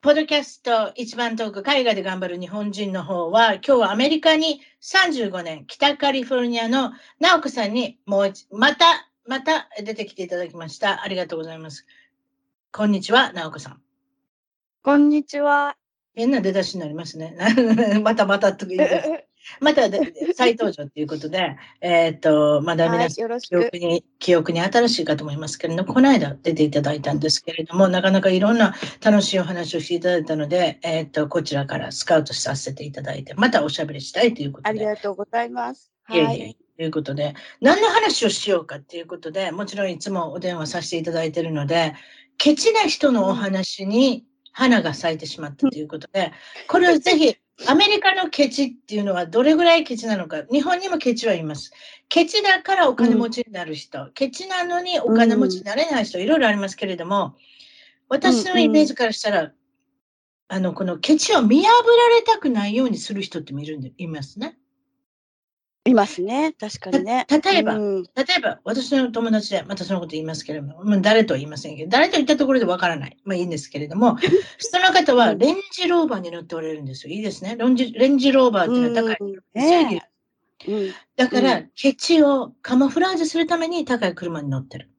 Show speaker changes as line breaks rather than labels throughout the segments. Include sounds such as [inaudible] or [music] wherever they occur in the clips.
ポッドキャスト一番トーク海外で頑張る日本人の方は、今日はアメリカに35年、北カリフォルニアの直子さんにもう一、また、また出てきていただきました。ありがとうございます。こんにちは、直子さん。
こんにちは。
変な出だしになりますね。[laughs] またまたと言って。またで再登場ということで、えっ、と、まだ皆
はい、
さん。記憶に、記憶に新しいかと思いますけれども、この間出ていただいたんですけれども、なかなかいろんな楽しいお話をしていただいたので、えっ、と、こちらからスカウトさせていただいて、またおしゃべりしたいということで、
ありがとうございます。
いえ
はいい。
えということで、何の話をしようかということで、もちろんいつもお電話させていただいているので、ケチな人のお話に花が咲いてしまったということで、これをぜひ、アメリカのケチっていうのはどれぐらいケチなのか、日本にもケチはいます。ケチだからお金持ちになる人、ケチなのにお金持ちになれない人、いろいろありますけれども、私のイメージからしたら、あの、このケチを見破られたくないようにする人ってもいるんで、いますね。
いますね。確かにね。
た例えば
うん
例えば、私の友達で、またそのこと言いますけれども、まあ、誰とは言いませんけど、誰と言ったところでわからない。まあいいんですけれども、[laughs] その方はレンジローバーに乗っておられるんですよ。いいですね。レンジレンジローバーっていうのは高い。
うん
制御
うん。
だから、
う
ケチをカモフラージュするために高い車に乗ってる。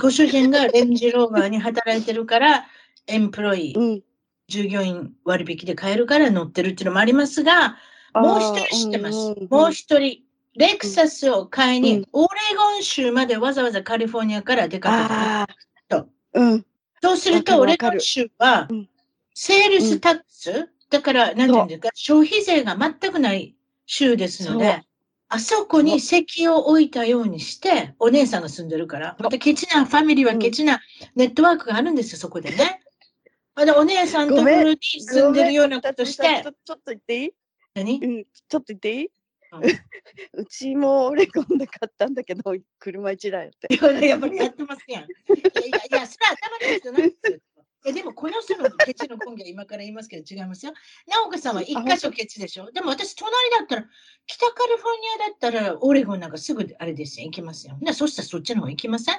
ご主人がレンジローバーに働いてるから、 employee、
うん。
従業員割引で買えるから乗ってるっていうのもありますが、もう一人知ってます。もう一人、レクサスを買いに、
うん。
オレゴン州までわざわざカリフォルニアから出かけて。
あ
そう。
ん。
そうすると、オレゴン州は
うん、
sales tax、だから、なんていうんですか、消費税が全くない州ですので、あそこに席を置いたようにして、お姉さんが住んでるから、またケチなファミリーは
うん。
ケチなネットワークがあるんですよ、そこでね。[laughs] まだお姉さんのところに住んでるようなことして、
ちょちょっと言っていい？
何？
うん。ちょっと言っていい？
うん [laughs]
うちもオレゴンで買ったんだけど、車一台やって。
いややっぱりやってますやん。いやいや、いやそれは頭のいい人なんですよ。いやでもこの人のケチの根拠は今から言いますけど違いますよ。直子さんは一箇所ケチでしょ？でも私隣だったら、北カリフォルニアだったらオレゴンなんかすぐあれですよ。行きますよ。ね、そしたらそっちの方行きません？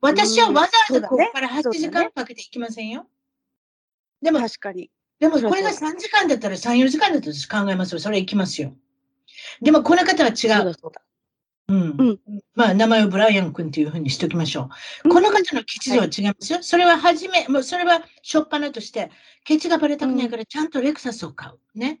私はわざわざここから8時間かけて行きませんよ。でも、
確かに。
でもこれが3時間だったら3、4時間だったら私考えますよ。それ行きますよ。でもこの方は違う。
そう
ん
うん
まあ、名前をブライアン君というふうにしておきましょう。この方のケチ度は違いますよ。それは初め、もうそれはしょっぱなとして、ケチがバレたくないからちゃんとレクサスを買う。ね。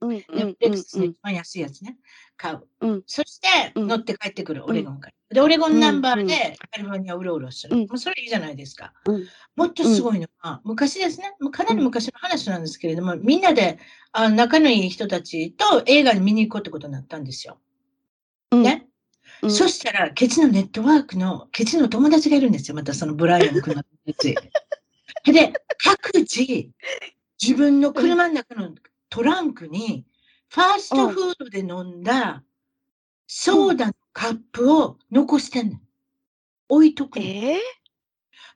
うんうんうん
レクサス
うん
の一番安いやつね。買う。
うん
そして
うん
乗って帰ってくる、オレゴンから。で、オレゴンナンバー
うん
でカリフォルニアをうろうろする。
うん
もうそれいいじゃないですか。
うん
もっとすごいのは、昔ですね、もうかなり昔の話なんですけれども、みんなであ仲のいい人たちと映画に見に行こうってことになったんですよ。
うん
ね。
うん
そしたら、ケチのネットワークの、ケチの友達がいるんですよ。またそのブライアン君の友達。[laughs] で、各自、自分の車の中のトランクに、ファーストフードで飲んだソーダのカップを残してんの。置いとくの。
ええ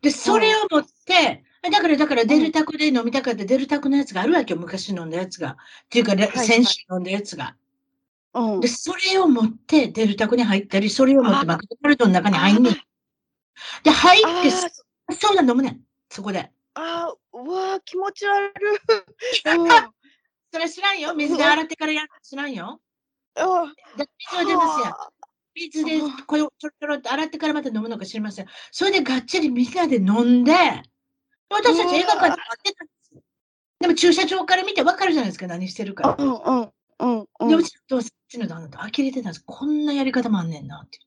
で、それを持って、だから、だから、デルタクで飲みたかったデルタクのやつがあるわけよ。昔飲んだやつが。っていうか、ね
はい
先週飲んだやつが。
うん
で、それを持ってデルタクに入ったり、それを持って
あ
マクドナルドの中に入んねん。で、入って、
あ
そうだ、飲むねん。そこで。
あー、うわー気持ち悪い。[laughs] うん
それ知らんよ。水で洗ってからやるの知らんよ。水は出ますや水でこれをちょろちょろって洗ってからまた飲むのか知りません。それでがっちりみんなで飲んで、私たち映画館で待ってたんですよ。でも駐車場から見て分かるじゃないですか、何してるか。
うんうんうんう
で、
ん
うちの父ちの旦那と呆れてたんです。こんなやり方もあんねんなって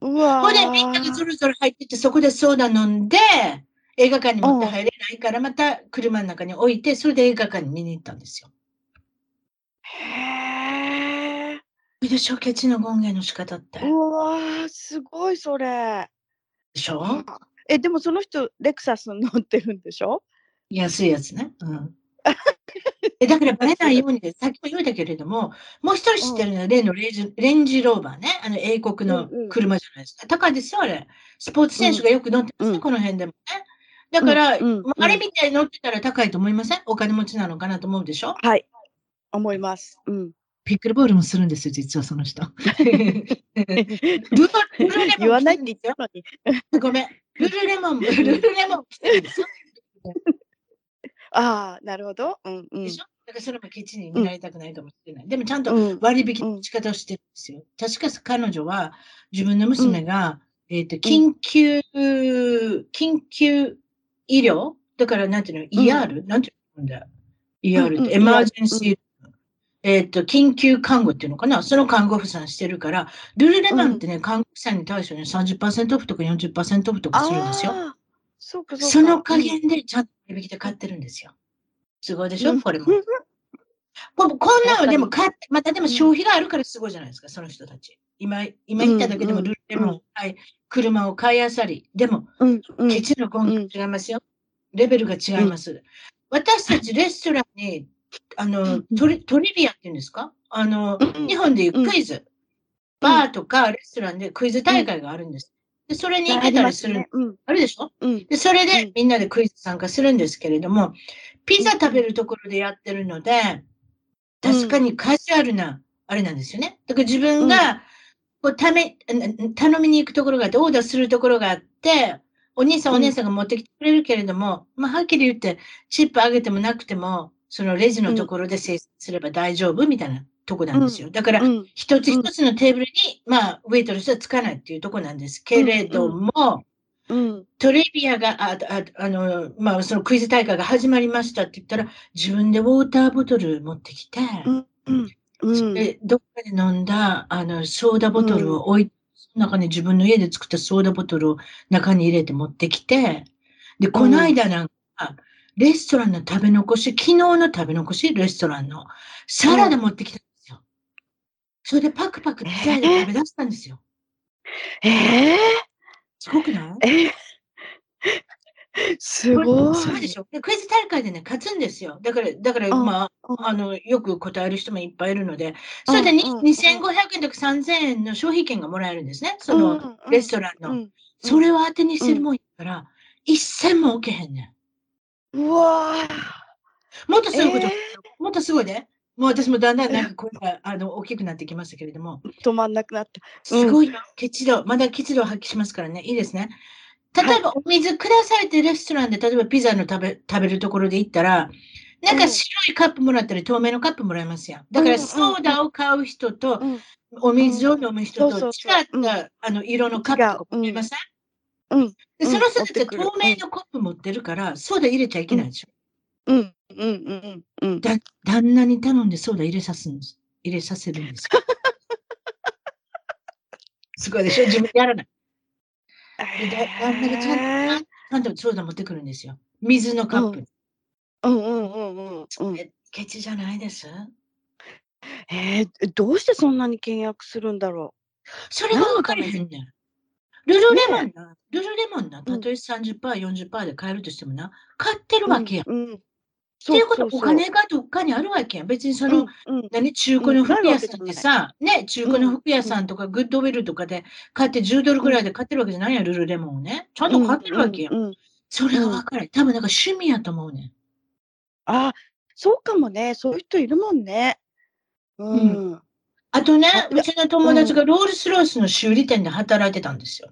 言って。
うわ
ほいで、みんながぞろぞろ入ってって、そこでソーダ飲んで、映画館に持って入れないから、また車の中に置いて、それで映画館に見に行ったんですよ。
へえ。
で、初血の権限の仕方って。
うわー、すごいそれ。
でしょ？
え、でもその人、レクサス乗ってるんでしょ？
安いやつね。うん。[laughs] えだからバレないようにで、さっきも言うたけれども、もう一人知ってるのは例のレンジレンジローバーね。あの英国の
うんうん
車じゃないですか。高いですよ、あれ。スポーツ選手がよく乗ってますね、
うん
この辺でもね。だから、
うんうん
まああれみたいに乗ってたら高いと思いません？お金持ちなのかなと思うでしょ？
はい。思います。うん。
ピックルボールもするんですよ、実はその人。[laughs] ルルルルレモン
言わないって言ったのに。[laughs]
ごめん。ルルレモンも、ルルレモンも来てるんですよ。
ああ、なるほど。うんうん
でしょ？だからそれもケチに見られたくないかもしれない。でもちゃんと
うん
割引の仕方をしてるんですよ。確か彼女は自分の娘が、えっ、と、緊急、緊急医療？だからなんていうの ?ER?、なんていうんだ ?ER って、
うんうん
エマージェンシー、えっ、と、緊急看護っていうのかな？その看護婦さんしてるから、ルルレモンってね、看護婦さんに対してね、30%オフとか40%オフとかするんですよ。
そうかそうか。
その加減でちゃんと割引で買ってるんですよ。すごいでしょ、
うん
これも。[laughs] ここんなのでも
確
買って、またでも消費があるからすごいじゃないですか、その人たち。今、今言っただけでも
うん
ルーレモン、はい、車を買いあさり。でも、ケチの根拠違いますよ。レベルが違います。私たちレストランに、あの、トリトリビアっていうんですか？あの、
うん
日本でいうクイズ。バーとかレストランでクイズ大会があるんです。で、それに行けたりする。
うん
あるでしょ？
うん
で、それ
うん
でみんなでクイズ参加するんですけれども、ピザ食べるところでやってるので、確かにカジュアルな、あれなんですよね。だから自分が、こう、ため、ん頼みに行くところがあって、オーダーするところがあって、お兄さん
うん。
お姉さんが持ってきてくれるけれども、まあ、はっきり言って、チップあげてもなくても、そのレジのところで生産すれば大丈夫みたいなとこなんですよ。だから、
うん。
一つ一つのテーブルに、まあ、ウェイトレスはつかないっていうところなんです。けれども、
うん。
トリビアが、あ、ああの、まあ、そのクイズ大会が始まりましたって言ったら、自分でウォーターボトル持ってきて、
うんうん。うん
でどっかで飲んだ、あの、ソーダボトルを置いて、その中に自分の家で作ったソーダボトルを中に入れて持ってきて、で、この間なんか、レストランの食べ残し、昨日の食べ残し、レストランの、サラダ持ってきたんですよ。それでパクパクで食べ出したんですよ。
ええ
すごくない？
え [laughs] すごい。
そうでしょ？で、クイズ大会でね、勝つんですよ。だから、だから、
うん
ま
うん
あ、あの、よく答える人もいっぱいいるので、それでに
うんうん
2500円とか3000円の消費券がもらえるんですね。その、レストランの。
うん
それを当てにしてるもんやから、一銭も置けへんね
うわ
ん。もっとすごいこと、
え
もっとすごいで。もう私もだんだんなんか声が、あの、大きくなってきましたけれども、
ー止まんなくなった。
すごいよ。結度、まだ結度を発揮しますからね。いいですね。例えば、お水くださいってレストランで、例えばピザの食べ、食べるところで行ったら、なんか白いカップもらったり、透明のカップもらえますやん。だから、ソーダを買う人と、
うん。
お水を飲む人と違った、あの、色のカップとかもらえません？
うん。
で、
うん。
その人たちは透明のコップ持ってるから、ソーダ入れちゃいけないでしょ。
うん。うん。うん。うん。
だ旦那に頼んでソーダ入れさすんです。入れさせるんですよ。[laughs] すごいでしょ？自分でやらない。でだ旦那がちゃんちゃんとソーダ持ってくるんですよ。水のカップに。
うんうんうんうんう
ケチじゃないです？
えーどうしてそんなに倹約するんだろ
それが分かれへんねん。ルルレモンな、ルルレモンな、たとえ30%、40%で買えるとしてもな、買ってる
う。
わけや。ん。っ
うん。
ていうことお金がどっかにあるわけやん。別にその、
うんうん
何中古の服屋さんで
うん
さ、ね、中古の服屋さんとかグッドウェルとかで買って10ドルぐらいで買ってるわけじゃないやん、ルルレモンをね。ちゃんと買ってるわけやん。
うんうんうん
それが分かる。多分なんか趣味やと思うねん。
あ、そうかもね。そういう人いるもんね。うん。
あとね
あ、
うちの友達がロールスロイスの修理店で働いてたんですよ。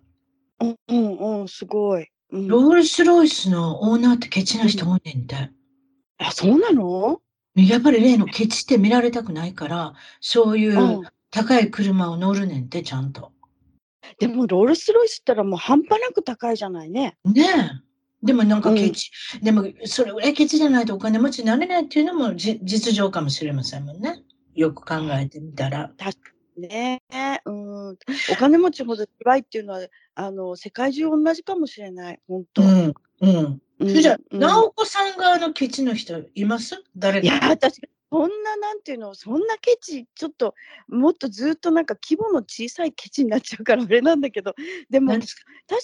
うんうんうん、すごい。うん
ロールスロイスのオーナーってケチな人多いねんて。
あ、そうなの？
やっぱり例のケチって見られたくないから、そういううん高い車を乗るねんて、ちゃんと。
でもロールスロイスったらもう半端なく高いじゃないね。
ねえ。でもなんかケチ、でもそれぐらいケチじゃないとお金持ちになれないっていうのもじ実情かもしれませんもんね。よく考えてみたら。
ねうん。お金持ちほど辛いっていうのは、あの、世界中同じかもしれない。本当。
うん。うん。うん、じゃあ、うん、直子さん側のケチの人います？誰か
いや、私、そんな、なんていうの、そんなケチ、ちょっと、もっとずっとなんか規模の小さいケチになっちゃうからあれなんだけど、でも、確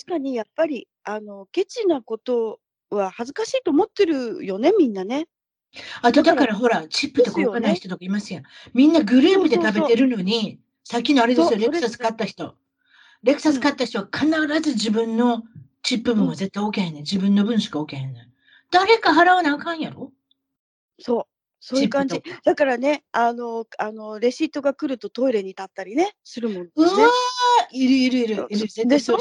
かにやっぱり、あの、ケチなことは恥ずかしいと思ってるよね、みんなね。
あとだからほら、チップとか動かない人とかいますよ。みんなグループで食べてるのに、さっきのあれですよ、レクサス買った人。レクサス買った人は必ず自分のチップ分は絶対置けへんねん。自分の分しか置けへんねん。誰か払わなあかんやろ？
そう。そういう感じ。だからね、あの、あの、レシートが来るとトイレに立ったりね、するもん、ね。
うわいるいるいる。いる
でしょ？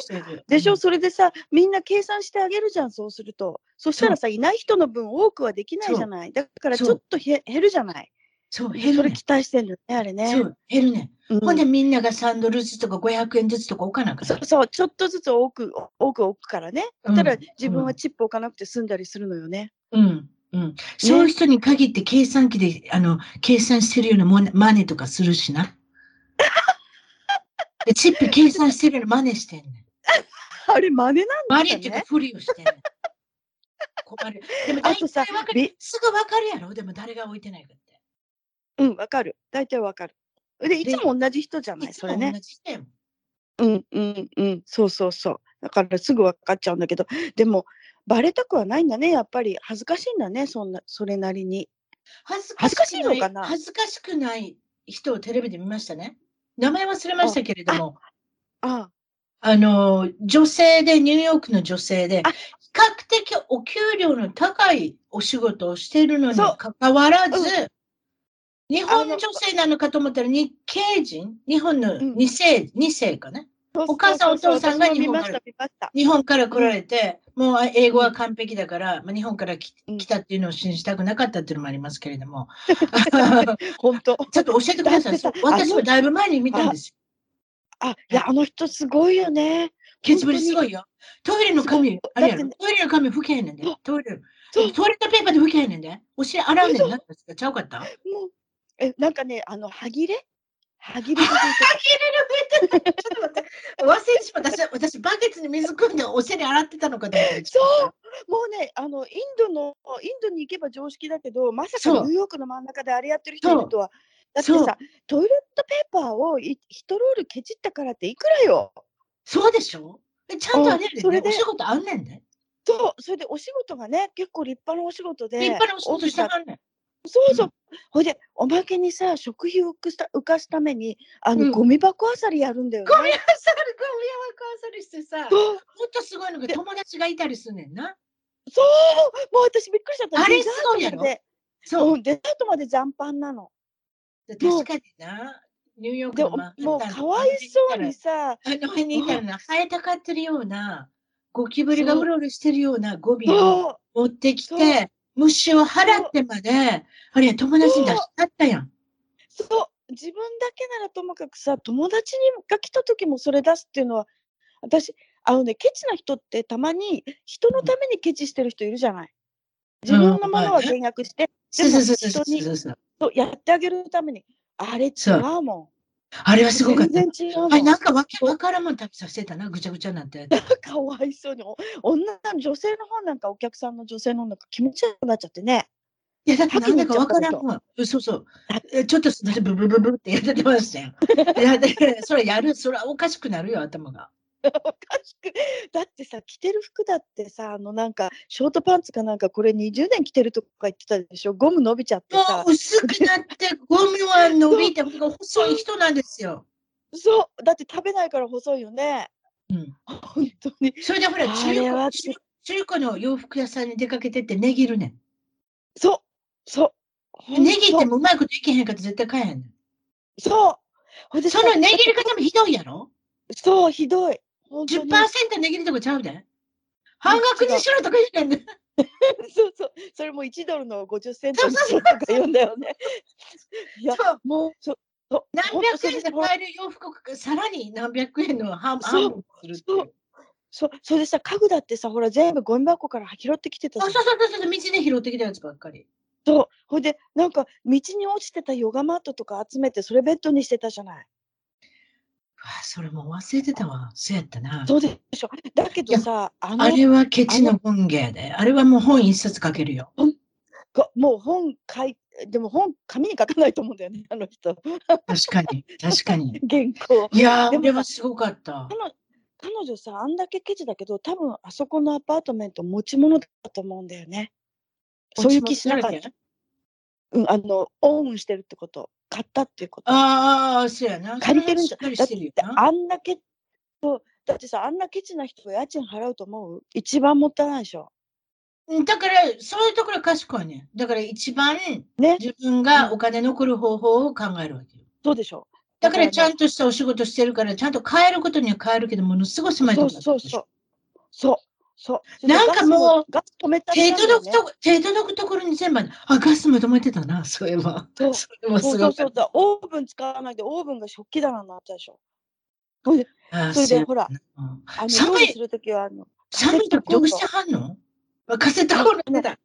でしょ？それでさ、みんな計算してあげるじゃん、そうすると。そしたらさ、いない人の分多くはできないじゃない。だからちょっと減るじゃない。
そう、
減る、ね。それ期待してんのね、あれね。
そう、減るね。うん、ほんでみんなが3ドルずつとか500円ずつとか置かなく
そうそう、ちょっとずつ多く、多く置くからね。だったら自分はチップ置かなくて済んだりするのよね。
うん。うん。そういう人に限って計算機で、あの、計算してるようなもマネとかするしな。[laughs] で、チップ計算してるような真似してんねん。[laughs]
あれ、真似なんだ、
ね。真似っていうか、ふりをしてんねん。[laughs] 困る。でも大体わかる。すぐわかるやろ？でも誰が置いてないかって。
うん、わかる。大体わかる。で、いつも同じ人じゃない、それね。うんうんうん、そうそうそう。だからすぐ分かっちゃうんだけど、でも、バレたくはないんだね、やっぱり。恥ずかしいんだね、そんな、それなりに。
恥ずかしいのかな？恥ずかしくない人をテレビで見ましたね。名前忘れましたけれども。
あ
あの、女性で、ニューヨークの女性で、比較的お給料の高いお仕事をしているのにかかわらず、うん日本女性なのかと思ったら日系人？日本の2世、二世かね。お母さん、お父さんが日本から日本から来られて、うん、もう英語は完璧だから、まあ、日本から来たっていうのを信じたくなかったっていうのもありますけれども。[laughs]
本当。[laughs]
ちょっと教えてください。私はだいぶ前に見たんですよ。
あ、いや、あの人すごいよね。
ケツぶりすごいよ。トイレの紙、あれやろ？トイレの紙拭けへんねんで。トイレ。トイレットペーパーで拭けへんねんで。お尻洗うねんな。ちゃうかった？もう、
え、なんかね、あの、歯切れ？歯切れ
歯切れるちょっと待って。忘れてしまった。私、私バケツに水汲んでお尻洗ってたのかと思って。
そう。もうね、あの、インドの、インドに行けば常識だけど、まさかニューヨークの真ん中であれやってる人いるとは。だってさ、トイレットペーパーを1ロールケチったからっていくらよ。
そうでしょ？えちゃんとあれで、ね、それでお仕事あんねんね。
そう、それでお仕事がね、結構立派なお仕事で。
立派なお仕事してはんねん。
そうそう。ほいで、おまけにさ、食費を浮かすために、あの、うんゴミ箱あさりやるんだよね。
ゴミあさり、ゴミ箱あさりしてさ、もっとすごいのが友達がいたりすんねんな。
そう、もう私びっくりしちゃった。
あれすごいやろ？
そう、デザートまで残飯なの。
確かにな。ニューヨーク
でも、もうかわいそうにさ、
あの辺にいたらな、生えたかってるような、ゴキブリがうろうろしてるようなゴミを持ってきて、虫を払ってまで、あれ、友達に出しちゃったやん。
そう、自分だけならともかくさ、友達にが来た時もそれ出すっていうのは、私、あのね、ケチな人ってたまに人のためにケチしてる人いるじゃない？自分のものは減額して、
でも人に
そうやってあげるために、あれ違うもん。
あれはすごかった。
全然違う
はい、なんかわけわからんもん食べさせてたな、ぐちゃぐちゃなんて。[laughs]
かわいそうに。女の女性の方なんかお客さんの女性のなんか気持ち悪くなっちゃってね。
いや、だってなんだかわからんもん。そうそう。ちょっとブブブブってやってましたよ。[laughs] いや、で、それやる、それはおかしくなるよ、頭が。[laughs]
おかしく [laughs] だってさ着てる服だってさあのなんかショートパンツかなんかこれ20年着てるとか言ってたでしょ？ゴム伸びちゃってさ。
薄くなってゴムは伸 [laughs] びて細い人なんですよ。
そう。だって食べないから細いよね。
うん。
本当に。
それでほら中古中古の洋服屋さんに出かけてって値切るねん。
そう。そう。
値切ってもう。まいこといけへんかって絶対買えへんねん
そう。
その値切り方もひどいやろ？
そうひどい
10%値切りとかちゃうで。半額にしろとか言ってんね。[laughs]
そうそう。それも1ドルの50セントにしろとか言うんだよね。[laughs] いや、もう、そ
う。何百円で買える洋服がさらに何百円の半分するっていう。
そそれでさ、家具だってさ、ほら、全部ゴミ箱から拾ってきてた
あ、そうそうそう、道で拾ってきたやつばっかり。
そう。ほいで、なんか、道に落ちてたヨガマットとか集めて、それベッドにしてたじゃない。
うわそれもう忘れてたわ。そうやったな。
そうでしょ。だけどさ、あの
あれはケチの文芸で。あれはもう本一冊書けるよ。
がもう本書いでも本紙に書かないと思うんだよね、あの人。
確かに、確かに。
原稿。
いやー、
でも
あれはすごかった。
彼彼女さ、あんだけケチだけど、多分あそこのアパートメント持ち物だと思うんだよね。そういう気しなかった？うん、あの、オンしてるってこと。買ったっていうこと。
ああ、そうやな。
借りてるんだ
それはしっかり
だっ
して
あんだけそう。だってさあんなケチな人が家賃払うと思う？一番もったいないでしょ。
うんだから、そういうところ賢いね。だから一番
ね。
自分がお金残る方法を考えるわけよ。
そうでしょ。
だからちゃ
ね
んとしたお仕事してるから、ちゃんと変えることには変えるけど、ものすごい狭いと
そ
ころだったでしょ。
うそうそう。そうそう。そ
なんかもう
ガス止めたり
手届くとこ、手届くところに全部あガスも止めてたな、[laughs] そう。いえば。
そう。
それも
そうそうそう。だオーブン使わないでオーブンが食器棚になったでしょ。それでほら
寒い。
するときはあの
寒い時どうしてはんの？カセットコンロだ。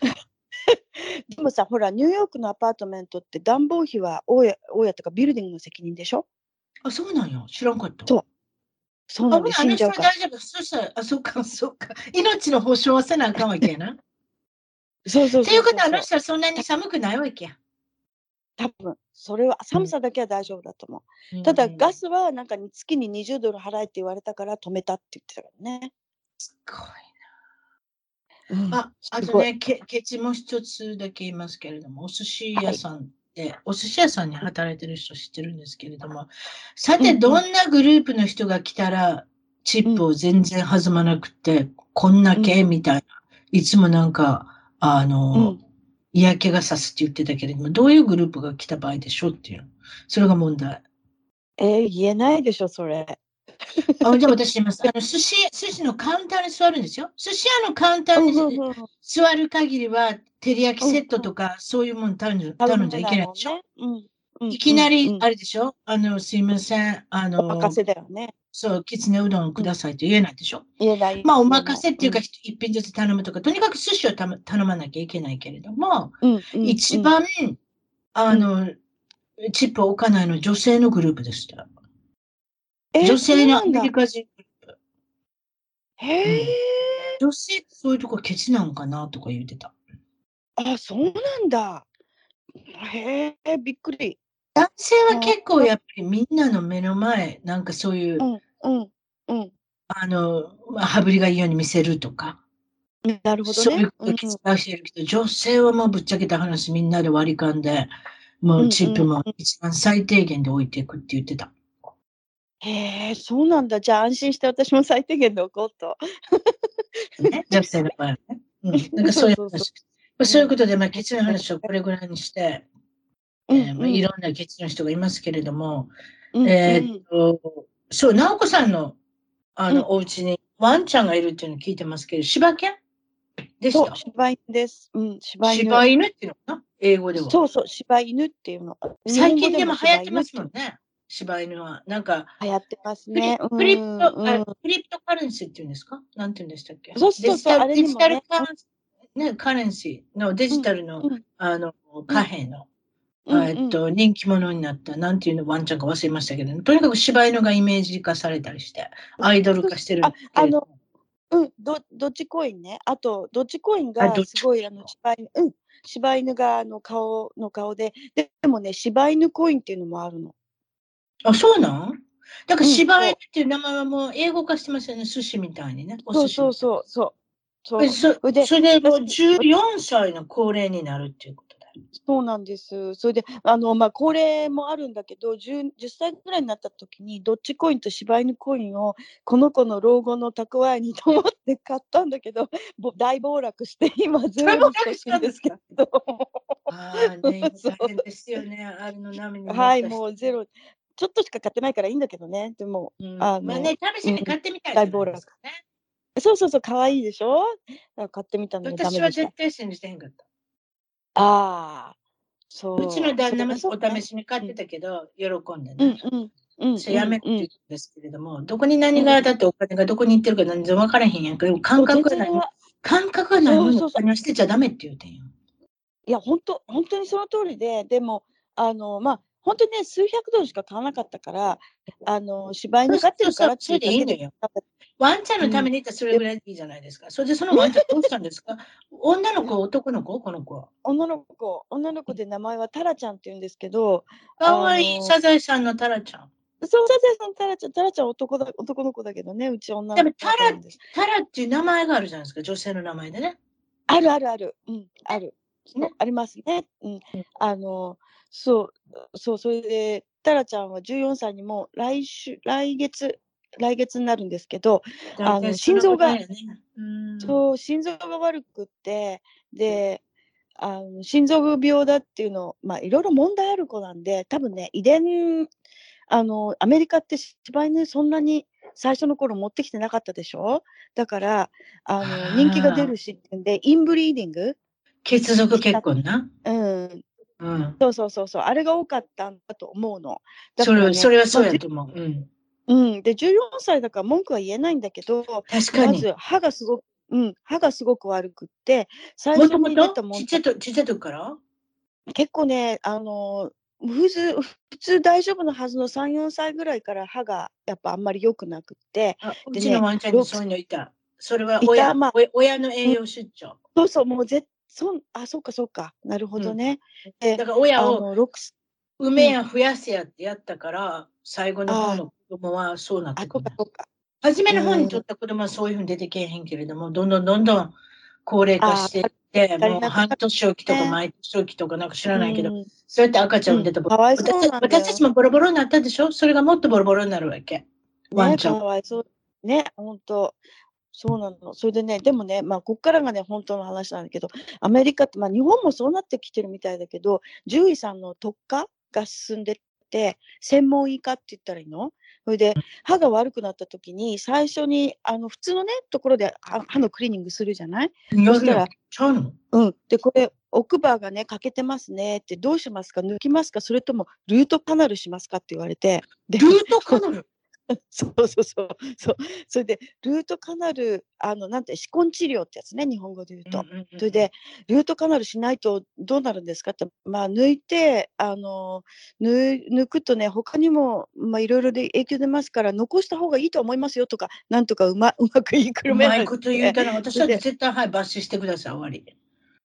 [laughs]
でもさほらニューヨークのアパートメントって暖房費は大家大家とかビルディングの責任でしょ？
あ、そうなんや。知らんかった。
そうそう
あ、
なんで
あの人は
死んじゃうから。
大丈夫。そしたら、あ、そっか、そっか。命の保証はせなあかんわけやな。っ
そうそうそうそう。
ていうことは、あの人はそんなに寒くないわけや。
多分。それは寒さだけは大丈夫だと思う。ただ
うん
ガスはなんかに月に20ドル払えって言われたから止めたって言ってたからね。
すごい
うん。
あ、あとね、けケチも一つだけ言いますけれども、お寿司屋さん。で、お寿司屋さんに働いてる人知ってるんですけれども、さて、どんなグループの人が来たら、チップを全然弾まなくて、こんな系みたいな、いつもなんか、あの、
うん
嫌気がさすって言ってたけれども、どういうグループが来た場合でしょうっていうの。それが問題。
えー言えないでしょそれ。
あじゃあ私言います。あの寿司、寿司のカウンターに座るんですよ。寿司屋のカウンターに座る限りは、照り焼きセットとか、そういうもの頼んじゃ頼んじゃいけないでしょ？いきなり
う、ん
あれでしょ？あの、すいません。あ
お
の、
任せだよね。
そう、きつねうどんくださいと言えないでしょ、
言えない。
まあ、お任せっていうか、
ん
一品ずつ頼むとか、とにかく寿司をたま頼まなきゃいけないけれども、一番、あの、チップを置かないのは女性のグループでした。
えー
女性のアメリカ人。
へえ、
女性ってそういうとこケチなのかなとか言ってた。
あそうなんだ。へえびっくり。
男性は結構やっぱりみんなの目の前、なんかそういう、
うんうんうん。
あの、まあ、羽振りがいいように見せるとか、
なるほどね
そういう。ことを使う人いるけど、女性はもうぶっちゃけた話、みんなで割り勘で、もうチップも一番最低限で置いていくって言ってた。
へえそうなんだ。じゃあ安心して私も最低限で置こうと。[laughs]
ね、女性の場合はね。うん、なんかそういう
そうそう
話。まあそういうことで、まあ、ケチの話をこれぐらいにして、えーまあ、いろんなケチの人がいますけれども、
うん
えっと、そう、直子さんの、あの、
うん
お家にワンちゃんがいるっていうのを聞いてますけど、柴犬？でした？
そう、柴犬です。うん、柴犬。
柴犬っていうのかな？英語では。
そうそう、柴犬っていうの。
最近でも流行って
日
ますもんね。柴犬は。なんか、
流行ってますね。
クリプト、
うん
あクリプトカレンシーっていうんですか？なんていうんでしたっけ？
そうそうそう。
デジタル
ね。
デジタルカ,、ね、カレンシーのデジタルの,、
うん
あの貨幣の、
うん。
えっと、人気者になった、なんていうのワンちゃんか忘れましたけど、とにかく柴犬がイメージ化されたりして、アイドル化してるんですけれども
う。ん、どどっちコインね。あと、どっちコイン
あ
がすごいあの柴犬、うん、柴犬があの顔の顔で、ででもね、柴犬コインっていうのもあるの。
あ、そうなん？だから
うん
柴犬っていう名前はもう英語化してますよね、寿司みたいにね。お
そう
寿司
そうそうそう。そう
えそ
で
それでもう
私
14歳の高齢になるっていうことだよ。
そうなんです。それで、あの、まあ、高齢もあるんだけど、10, 10歳ぐらいになった時に、どっちコインと柴犬コインを、この子の老後の蓄えにと思って買ったんだけど、[laughs] ぼ大暴落して、今、ゼロにしてほしいんですけど。
ああね、今 [laughs]
そう
大変ですよね。あれの波に
はい、
人
もうゼロ。ちょっとしか買ってないからいいんだけどね。でも、
うん
あの
まあね、試しに買ってみたい
うん
じゃないですかね。
そうそうそう、可愛いでしょ？買ってみたのにダ
私は絶。対信じてへんかった。
ああ、そう。
うちの旦那も
そうか
お試しに買ってたけど、喜んで
うん
ね。
うん。うん
それやめるって言うんですけれども、どこに何がだってお金がどこに行ってるか何然分からへんやんか。でも感覚がない。感覚がないのにお金を捨てちゃダメって言うてんよ。
いや、本当本当にその通りで、でも、あの、まあ、本当にね、数百ドルしか買わなかったから、あの、芝居に勝ってるから
それでいいのよワンちゃんのために言ったらそれぐらいでいいじゃないですか。それでそのワンちゃんどうしたんですか？[laughs] 女の子、[laughs] 男の子？この子は。
女の子、女の子で名前はタラちゃんって言うんですけど、
かわいい、サザエさんのタラちゃん。
そう、サザエさん、タラちゃん、タラちゃん男だ男の子だけどね、うち女の子
でもタラ。タラっていう名前があるじゃないですか、女性の名前でね。
あるあるある、うん、ある。
ね
ありますね。うん。あの、そう、そう、それで、タラちゃんは14歳にもう来週、来月、来月になるんですけど、あの心臓が
ね。うん。
そう、心臓が悪くって、で、あの心臓病だっていうの、まあ、いろいろ問題ある子なんで、多分ね、遺伝、あの、アメリカって柴犬そんなに最初の頃持ってきてなかったでしょ？だから、あ
あ
の、
ー
人気が出るしってんで、インブリーディング
血族結婚な。
うん、
うん。
そうそうそうそう、あれが多かったんだと思うの。だ
それは、
からね
それはそう
まあ
やと思う。うん。
うん、で、14歳だから文句は言えないんだけど、
確かに。
まず歯がすごく、うん、歯がすごく悪くって、最初に出たもん
とちっちゃい時から？
結構ね、あのー普通、普通大丈夫なはずの3、4歳ぐらいから歯がやっぱあんまり良くなくって、
あうちのワンちゃんにそういうのいた。それは親,、親の栄養失調。
そうそう、もうぜそん、あ、そうかそうか、なるほどね。で
だから親
あ
を
の、6、
埋めや増やせやってやったから、最後の方の子供はそうなっ
あ、
てくる。初めの方
うん
に取った子供はそういうふうに出てけえへんけれども、どんどんどんどん高齢化していって、もう半年おきとか
ね。
毎年おきとかなんか知らないけど、
うん。
そうやって赤ちゃん産んでた、
うん。
私たちもボロボロになったでしょ？それがもっとボロボロになるわけ。ワン
ね、
ちゃん。
かわいそう。ね、本当そうなの。それでね、でもね、まあ、こっからがね、本当の話なんだけど、アメリカって、まあ、日本もそうなってきてるみたいだけど、獣医さんの特化が進んでって、専門医科って言ったらいいの？それで、歯が悪くなった時に、最初に、あの、普通のね、ところで歯歯のクリーニングするじゃない？
や
そしたら
う
ん。で、これ、奥歯がね、欠けてますねって、どうしますか？抜きますか？それとも、ルートカナルしますか？って言われて、で
ルートカナル？[laughs]
そうそうそう。そう。それで、ルートカナル、あの、なんて、歯根治療ってやつね、日本語で言うと。
うんうんうん
それで、ルートカナルしないとどうなるんですかって、まあ、抜いて、あの、抜抜くとね、他にも、まあ、いろいろで影響出ますから、残した方がいいと思いますよとか、なんとかうま [laughs] うまく言いく
う
るめられて
まいこと言うたら、私だって絶対はい抜歯してください、終わり。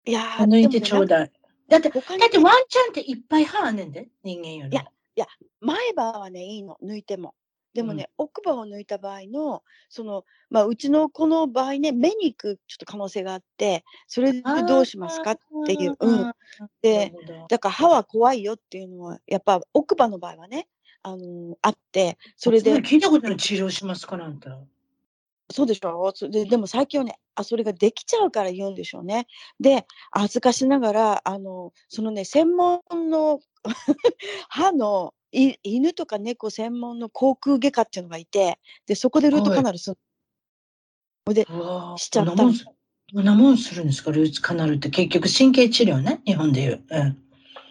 いやー
抜いてちょうだい。だって、だってワンちゃんっていっぱい歯あんねんで、人間より。
いや前歯はね、いいの、抜いても。でもね、奥歯を抜いた場合の、その、まあ、うちの子の場合ね、目に行くちょっと可能性があって、それでどうしますかっていう。うん。で、だから歯は怖いよっていうのは、やっぱ奥歯の場合はね、あのーあって、それで、
聞いたことない治療しますかなんて。
そうでしょででも最近はねあ、それができちゃうから言うんでしょうね。で、恥ずかしながら、あの、そのね、専門の [laughs] 歯のい犬とか猫専門の口腔外科っていうのがいて、で、そこでルートカナルする。で、
うわ
しちゃった
どんなもんすどんなもんするんですかルーツカナルって。結局神経治療ね、日本で言う。うん。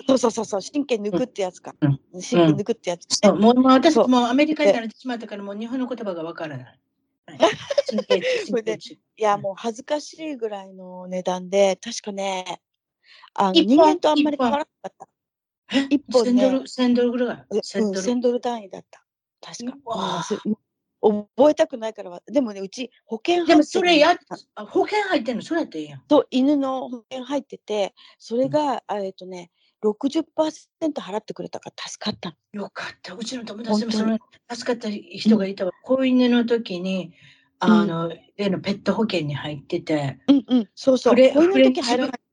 そうそうそうそう、神経抜くってやつか。
うん。
神経抜くってやつ、ね
そうもうもう私もうアメリカに慣れてしまったからもう日本の言葉がわからない。はい。神経治
それで
神経治。
いや、もう恥ずかしいぐらいの値段で、確かね、あの人間とあんまり変わらなかった。
え
一本ね
1000ドル、1000ドルぐらい？
え
1000
うん、
ドル。
1000ドル単位だった。確か。覚えたくないからは、でもね、うち保険入って
でもそれや保険入ってんの？それやっていいやん。
と犬の保険入ってて、それが、あえっとね、60%払ってくれたから助かったの。
よかった。うちの友達もそ
本
の助かった人がいたわ。子犬の時に、あの、例のペット保険に入ってて、
うんうん、そうそう。
フレフレン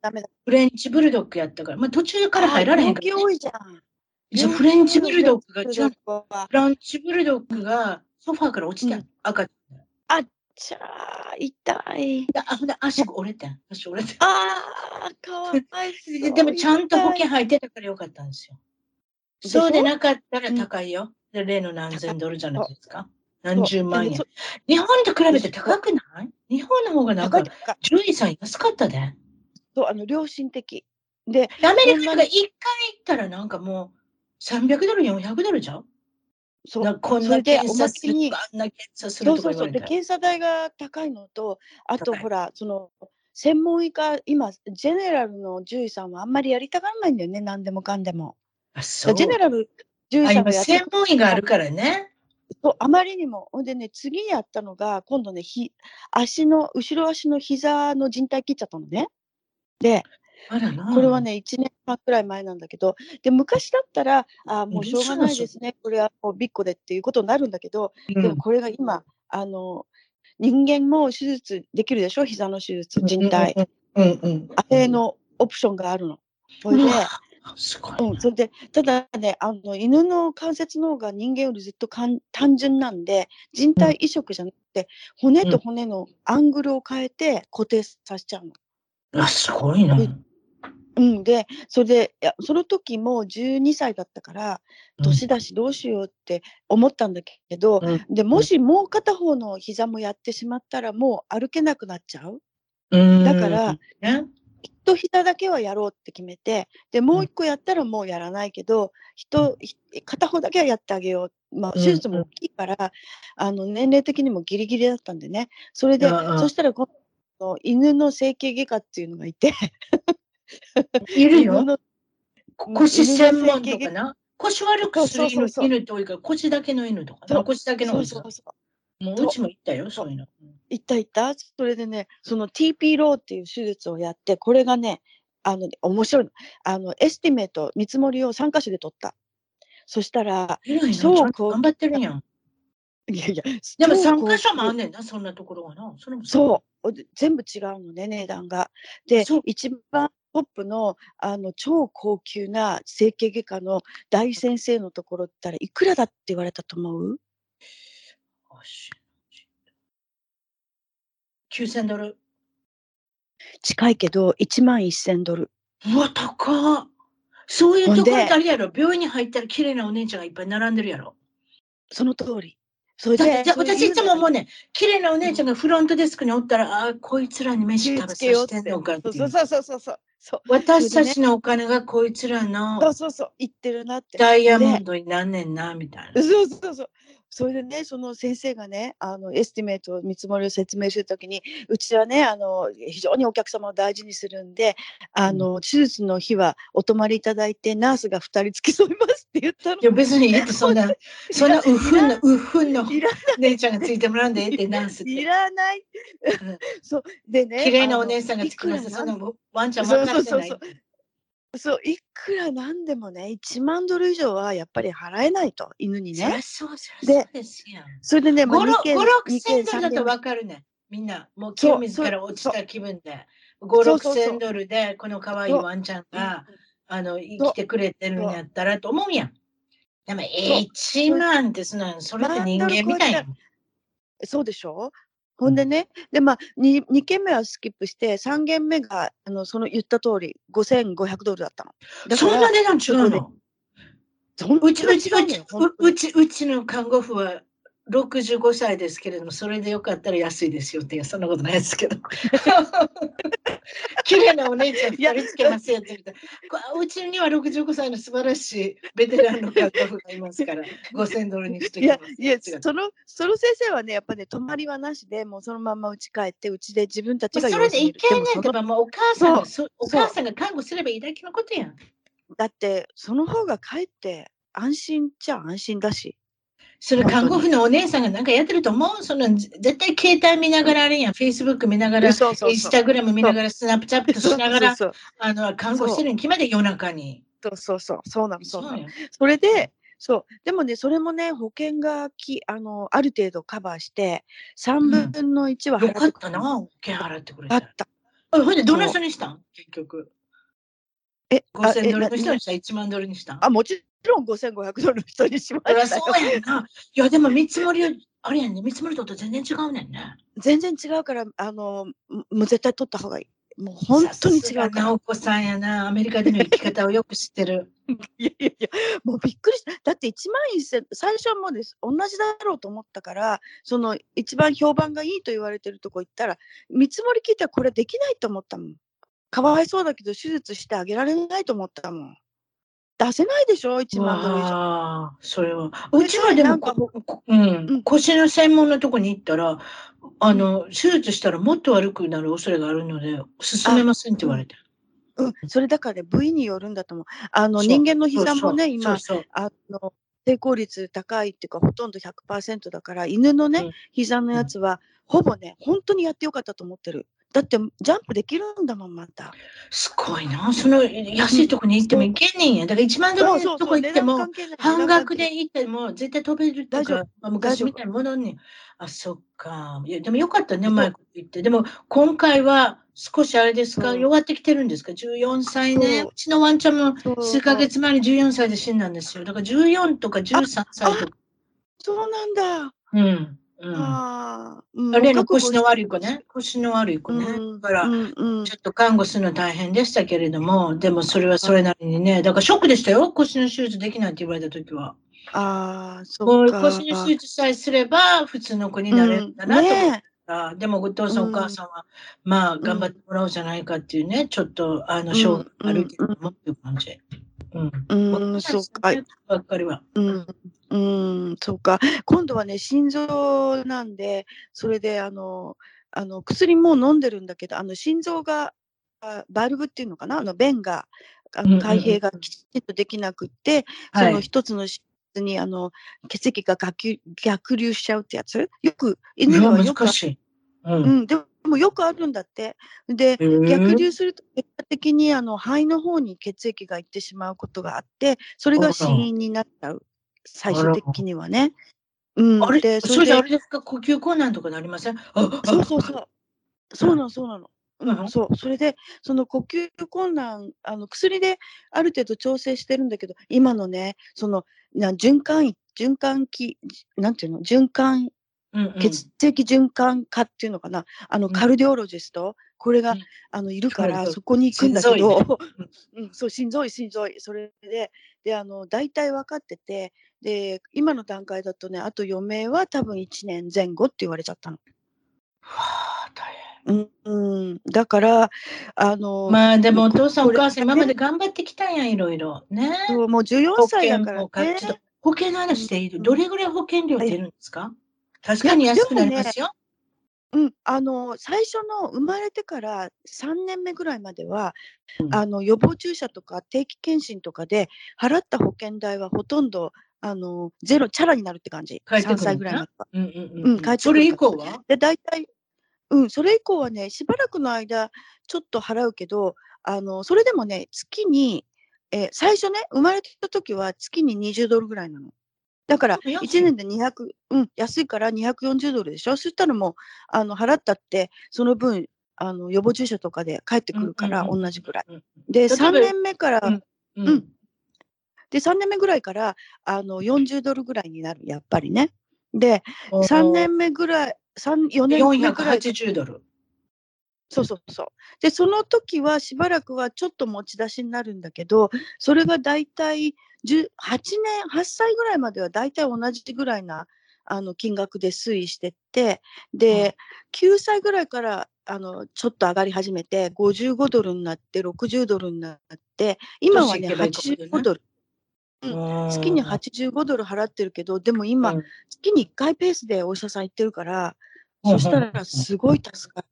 ダメだ。
フレンチブルドッグやったから、まあ途中から入られへんから、
あー病気多いじゃん。
そうフレンチブルドッグが、じゃあフ
あ
レンチブルドッグがソファーから落ちた、
うん
赤ち
ちゃー、痛い。
ゃん。あ、ほんで足折れてん。足折れてん。
あー、かわいそう。
で [laughs] でもちゃんと保険入ってたからよかったんですよ。そうでなかったら高いよ。で例の何千ドルじゃないですか？何十万円。日本と比べて高くない？日本の方がなんか。獣医さん安かったで。
そう、あの、良心的。で、
でアメリカが一回行ったらなんかもう300ドル、400ドルじゃん？
そう
なこんな
それで
検査するあんな検査する
そうそうそう。で。検査代が高いのと、あとほら、その、専門医科、今、ジェネラルの獣医さんはあんまりやりたがらないんだよね、何でもかんでも。
あ、そう。
ジェネラル獣医さんがやって
専門医があるからね。
そうあまりにも。ほんでね、次やったのが、今度ね、ひ足の、後ろ足の膝の靭帯切っちゃったのね。で。これはね、1年半くらい前なんだけど、で、昔だったら、あーもうしょうがないですね、これはもうビッコでっていうことになるんだけど、
うん、
でもこれが今、あの、人間も手術できるでしょ膝の手術、人帯。
うんうん。
あれのオプションがあるの。それで、
うわすごい。
うん、それで、ただね、あの、犬の関節の方が人間よりずっとかん単純なんで、人体移植じゃなくて、骨と骨のアングルを変えて固定させちゃうの。
あ、すごいな。
うん。うん、で、それで、いやその時も12歳だったから、年だしどうしようって思ったんだけど、
うん。
でもしもう片方の膝もやってしまったら、もう歩けなくなっちゃう。
うん。
だから、
ね、
一膝だけはやろうって決めて、で、もう一個やったらもうやらないけど、片方だけはやってあげよう。まあ、
うん。
手術も大きいから、あの、年齢的にもギリギリだったんでね。それで、そしたら今度、犬の整形外科っていうのがいて、[laughs]
いるよ。腰専門とかな？腰悪くする犬って多いから、腰だけの犬とか腰だけの
そうそうそう。
もううちも行ったよ、そういうの。
行った行ったそれでね、その TP ローっていう手術をやって、これがね、あの、面白いの。あの、 estimate、見積もりを3箇所で取った。そしたら、
えらい頑張ってるやん。
いやいや、[laughs]
でも
超
3箇所もあ
高
んねんな、そんなところがな。それも
そう、で全部違うのね、値段が。で
そう、
一番トップのあの超高級な整形外科の大先生のところったらいくらだって言われたと思う？
よし9000ドル。
近いけど1万1000ドル。
うわ、高っそういうところってあれやろ。病院に入ったら綺麗なお姉ちゃんがいっぱい並んでるやろ。
その通り。それで
私いつも思う
ね、
ね、綺麗なお姉ちゃんがフロントデスクにおったら、ああ、こいつらに飯食べさせてんのかって。
そうそうそうそうそう。そう
私たちのお金がこいつら
そう
の
そうそう、言ってるなって。
ダイヤモンドになんねんな、みたいな。
そうそうそう。それでね、その先生がね、あの estimate、見積もりを説明するときに、うちはね、あの非常にお客様を大事にするんで、あの手術の日はお泊まりいただいて、ナースが2人付き添いますって言ったの
い。や別にそんな、[laughs] そんなうふんの、うふんの
いら
姉ちゃんがついてもらうんでええって、ナースっ
い
て。
らない。[laughs] そうでね、
綺麗なお姉さんがつきます。そのワンちゃん
そう
分かってない
そうそうそう。そういくらなんでもね、1万ドル以上はやっぱり払えないと、犬にね
そ。そう、そうですやん。
それでね、まあ、
5、
2件、
6
二
千
件
ドルだと分かるね。みんな、もう
そう
清水から落ちた気分で。5、6
そうそうそう
千ドルで、この可愛いワンちゃんが、あの、生きてくれてるんやったらと思うやん。でも、1万ってその、それって人間みたいやん。
そうでしょ？ほんでね、で、まあ2、2件目はスキップして、3件目が、あの、その言った通り、5500ドルだったの。
そんな値段違うの？うち、うち、うち
う
ち、うちの看護婦は65歳ですけれども、それでよかったら安いですよってそんなことないですけど。[laughs] 綺麗なお姉ちゃん2人つけますよって言ったらこうちには65歳の素晴らしいベテランの看護婦がいますから、5000ドルにしと
いや
きます。、
いやその、その先生はね、やっぱね、泊まりはなしで、もうそのまま家帰って、うちで自分たちが
それでいけんねんって
でも
うお母さんが
そ
そお母さんが看護すればいいだけのことやん。
だって、その方がかえって安心っちゃ安心だし。
それ看護婦のお姉さんがなんかやってると思う？その絶対携帯見ながらあれやん、Facebook 見ながら、
そうそうそう。
インスタグラム見ながら、スナップチャットしながら、あの看護してるに決まで夜中に。
そうそうそう、そうなの、そうなの。それで、そう、でもね、それもね、保険がきあのある程度カバーして、3分の1は
よ
払ってくれ
かったな、保険払ってくれたら。
あった。
あほんで、どんな人にしたん？結局。
え、あ
5000
え
ドルの人
な
にした ?1 万ドルにしたん？
あ、もちろん5500ドルの人にしましたよ。
そうやんな。いや、でも見積もりは、あれやんね、見積もりとと全然違うねんね。
全然違うから、あの、ももう絶対取った方がいい。もう本当に違うから。
直子さんやな、アメリカでの生き方をよく知ってる。[laughs]
いやいやいや、もうびっくりした。だって1万1000、最初はもうです、同じだろうと思ったから、その一番評判がいいと言われてるとこ行ったら、見積もり聞いたらこれできないと思ったもん。かわいそうだけど手術してあげられないと思ったもん。出せないでしょ、1万ドル以上。
それは。うちはでも
なんか
こ、こうん
うん
腰の専門のとこに行ったら、あの、手術したらもっと悪くなる恐れがあるので、進めませんって言われて。
うん、それだからね、部位によるんだと思う。あの、人間の膝もね、今、あの、成功率高いっていうか、ほとんど100%だから、犬のね、
うん
膝のやつは、ほぼね、本当にやってよかったと思ってる。だって、ジャンプできるんだもん、また。
すごいな。その安いとこに行っても行けんねんや。だから1万ドルのとこ行っても、半額で行っても絶対飛べるとか、まあ昔みたいに戻んねん。あ、そっか。いや、でもよかったね、うまいこと言って。でも今回は少しあれですか、弱ってきてるんですか ?14 歳ね。
そう
うちのワンちゃんも数ヶ月前に14歳で死んだんですよ。だから14とか13歳とか。
そうなんだ。
うん。うん。
ああ。うん
あ例の腰の悪い子ね。腰の悪い子ね。
うん
だから、
うんうん
ちょっと看護するの大変でしたけれども、でもそれはそれなりにね、だからショックでしたよ。腰の手術できないって言われたときは。
ああ、そ
こう
っか。
腰の手術さえすれば普通の子になれるんだなと思っ
うんね
た。でもお父さん、
うん
お母さんは、まあ頑張ってもらおうじゃないかっていうね、ちょっとあの、障害があるけれどもっていう感じ。うん。
うん、そっか。
ばっかりは。
うん、うん、そうか。今度はね、心臓なん。で、それで、あの、あの薬も飲ん。でるん。だけど、あの心臓が、あバルブっていうのかな、あの弁が、あの開閉がきちん。とできなくって、
はい
その一つの質にあの血液が逆逆流しちゃうってやつ、よく、犬
いや
にはよく
難しい。う。
うん、でもよくあるんだって。で、逆流すると結果的にあの肺の方に血液が行ってしまうことがあって、それが死因になっちゃう、最終的にはね。うん、
あれ？
で
それじゃあれですか？呼吸困難とかなりません？あ
そうそうそう。そうなの、そうなの。う
うん
ん、そう。それで、その呼吸困難、あの薬である程度調整してるんだけど、今のね、そのな循環、循環器、なんていうの、循環
うんうん。
血液循環科っていうのかな、あの
うん。
カルディオロジスト、これが、
うん。
あのいるからそこに行くんだけど、うん、そう心臓医心臓医それでであの大体分かっててで今の段階だとねあと余命は多分1年前後って言われちゃったの。
はあ大変。
うんうん、だからあの、
まあでもお
こ
父さんお母さん今まで頑張ってきたんやいろいろ。ね。
そうもう14
保
歳だ
険
からね。
保険の話でいい？
うん。
どれぐらい保険料出るんですか？確かに安くなりますよ。
うん、あの最初の生まれてから3年目ぐらいまでは、
うん
あの予防注射とか定期検診とかで払った保険代はほとんどあのゼロチャラになるって感じ3
帰ってくるのかな
歳ぐらいまでは。
うんうんうん
うん帰っ
それ以降は？
で大体、うん、それ以降はねしばらくの間ちょっと払うけどあのそれでもね月に、えー最初ね生まれた時は月に20ドルぐらいなの。だから
安い
1年で200、うん、安いから240ドルでしょ？そしたらもうあの払ったってその分あの予防注射とかで帰ってくるから同じぐらい。
うん
で
例えば
3年目から、
うんうん
うんで3年目ぐらいからあの40ドルぐらいになるやっぱりね。で3年目ぐらい3 4年目ぐらい
480ドル。
そうそうそう。で、その時はしばらくはちょっと持ち出しになるんだけど、それが大体10 8年、8歳ぐらいまでは大体同じぐらいなあの金額で推移してって、で、9歳ぐらいからあのちょっと上がり始めて、55ドルになって、60ドルになって、今はね、
年いけばいくほどね
85ドル。
うん
月に85ドル払ってるけど、でも今、
うん
月に1回ペースでお医者さん行ってるから、
うん
そしたらすごい助かる。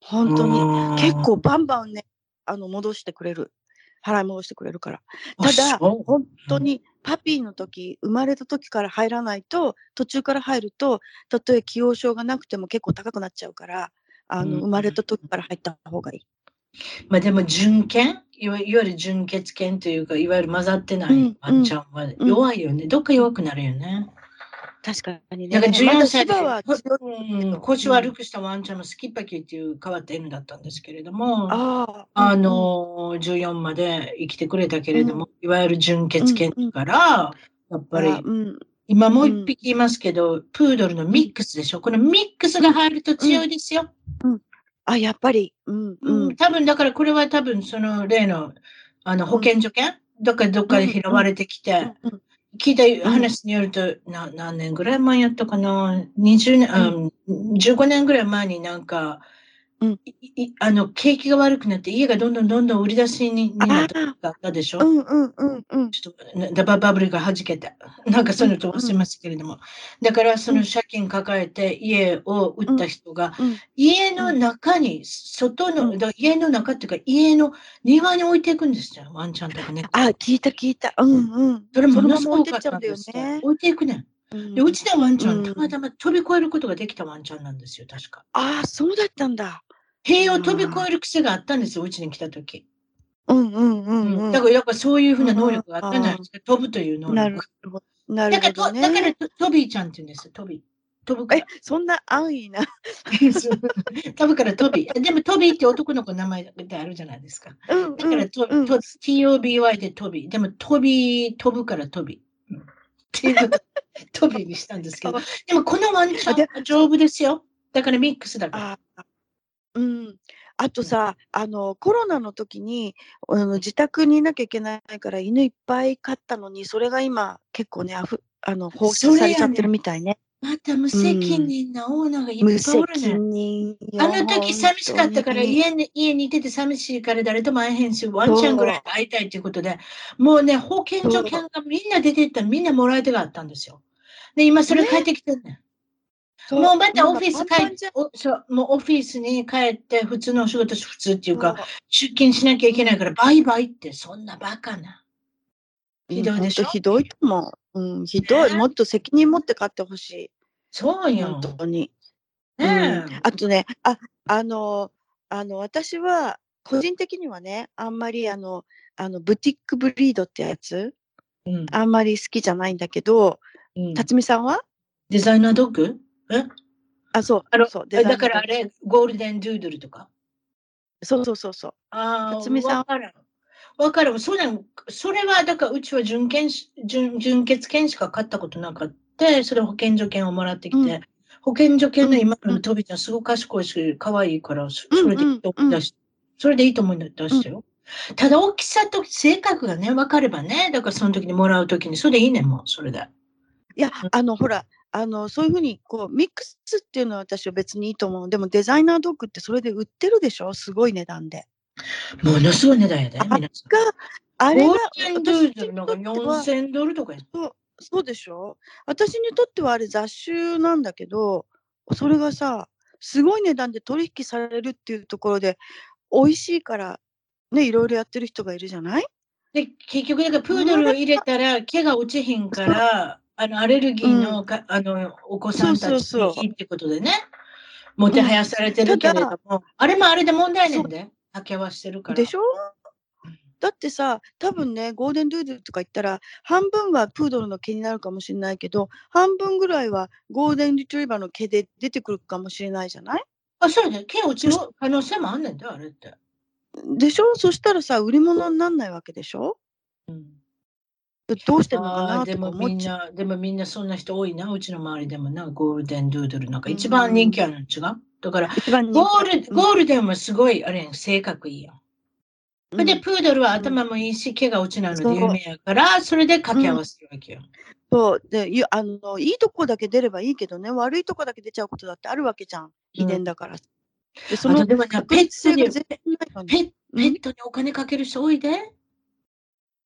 本当に。
うん
結構バンバンね、あの戻してくれる。払い戻してくれるから。
あ
ただ、本当にパピーの時、生まれた時から入らないと、途中から入ると、たとえ既往症がなくても結構高くなっちゃうから、あの
うん
生まれた時から入った方がいい。
まあでも純犬いわいわゆる純血犬というか、いわゆる混ざってな
うん
いワンちゃんは弱いよね。どっか弱くなるよね。
確かにね。
だから14
まだ
歳
は
うん、腰悪くしたワンちゃんのスキッパキーっていう変わった犬だったんですけれども、あ
ああ、
の、14まで生きてくれたけれども、いわゆる純血犬だから、やっぱり今もう一匹いますけど、プードルのミックスでしょ？このミックスが入ると強いですよ。
あ、やっぱり、うん、
う
うん。
ん、多分だからこれは多分その例のあの保健所犬、どっかどっかで拾われてきて、
うん
聞いた話によると、な何年ぐらい前やったかな ?20 年、うん、15年ぐらい前になんか、
うん
いいあの、景気が悪くなって家がどんどんどんどん売り出しにになったでしょ？
うんうんうんうん。
ちょっとなダババブルが弾けた。[laughs] なんかそういうのと忘れますけれども。だからその借金抱えて家を売った人が、
うん
家の中に、外の、
うん
だ家の中っていうか家の庭に置いていくんですよ。ワンちゃんとかね。
あ、聞いた聞いた。うんうん。
それも
その
のすごく
まま置いてっちゃうんだよね。
置いていくねん。
うん
で、うちのワンちゃんたまたま飛び越えることができたワンちゃんなんですよ、確か。
ああ、そうだったんだ。
塀を飛び越える癖があったんですよ、うちに来た時。
うんうんうんうん。
だからやっぱそういうふうな能力があったんじゃないですか。飛ぶという能
なる
力。
ほど。な
だから、
るほど
とだから
ね。
トトビーちゃんって言うんですよ、トビー。飛ぶか
え
ら。、
そんな安易な？[laughs]
飛ぶからトビー。でもトビーって男の子の名前であるじゃないですか。
うん
だからト、
うん
ト TOBY でトビー。でもトビー、飛ぶからトビー。うんっていうことでトビーにしたんですけど。でもこのワンちゃん丈夫ですよ。だからミックスだから。
あうん。あとさ、あの、コロナの時に、あの自宅にいなきゃいけないから犬いっぱい飼ったのに、それが今結構ね、あふあの放
それやね
出されちゃってるみたいね。
また無責任なオーナーがいっぱ
無
いおるね。
責任よ。
あの時寂しかったから
本当に
家に家にいてて寂しいから誰とも会えへんし、ワンちゃんぐらい会いたいということで、もうね、保健所券がみんな出てったらみんなもらい手があったんですよ。で、今それ帰ってきてんねん。もうまたオフィス帰っ
なんかパンパンじゃん
おそう、もうオフィスに帰って普通のお仕事し、普通っていうか、出勤しなきゃいけないから、バイバイってそんなバカな。ひどいでしょ？
ひどいと思う。うん、ひどい。
ね
もっと責任持って買ってほしい。
そうよ
本。当に。
ね
うんあとね、あ、あの、あの、私は、個人的にはね、あんまりあの、あの、ブティックブリードってやつ、
え。うん
あんまり好きじゃないんだけど、
うん
辰巳さんは？
デザイナードッグ？え
あ、そう
あの、
そう、
だからあれ、ゴールデンドゥードルとか？
そうそうそうそう。
ああ、わからん。わからん。そうなん、それは、だからうちは純券し、純、純血券しか買ったことなかった。それ保健所券をもらってきて、
うん
保健所券の今
うん
のトビちゃんすごく賢いし、可愛いから、それでいいと思い出し、それでいいと思い出したよ。ただ大きさと性格がね、分かればね、だからその時にもらう時に、それでいいねんもう、それで。
いや、あの、ほら、あの、そういうふうに、こう、ミックスっていうのは私は別にいいと思う。でも、デザイナードッグってそれで売ってるでしょ？すごい値段で。
ものすごい値段やで、
あ
皆さん。
が、あれが
ゴー、ルデンドゥードルなんか
私にとっては
4000ドルとかや
そうでしょ？私にとってはあれ雑種なんだけど、それがさ、すごい値段で取引されるっていうところで、美味しいから、ね、いろいろやってる人がいるじゃない？
で、結局、だからプードルを入れたら毛が落ちへんから、あの、アレルギーのか、あの、お子さんたちにいいってことでね、もてはやされてるけれども、あれもあれで問題ね。んで、竹はしてるから。
でしょ？だってさ、多分ね、ゴールデンドゥードルとか言ったら、半分はプードルの毛になるかもしれないけど、半分ぐらいはゴールデンリトリバーの毛で出てくるかもしれないじゃない？
あ、そうだ、毛落ちる可能性もあんねんだ、あれって。
でしょ？そしたらさ、売り物にならないわけでしょ？
うん
どうしてんのかな？
でも
とか思っちゃう。
みんな、でもみんなそんな人多いな、うちの周りでもな、ゴールデンドゥードルなんか
うん。
一番人気あるの違う？だから、
一番人気
ゴール、
うん。
ゴールデンはすごい、あれやん、性格いいやん。
うん。
プードルは頭もいいし、毛が落ちないので有名やから、それで掛け合わせるわけよ。
そう。でいあのいいとこだけ出ればいいけどね。悪いとこだけ出ちゃうことだってあるわけじゃん。秘伝だから。でその
でもね、
確
ペットにペッ、ペットにお金かける人多いで。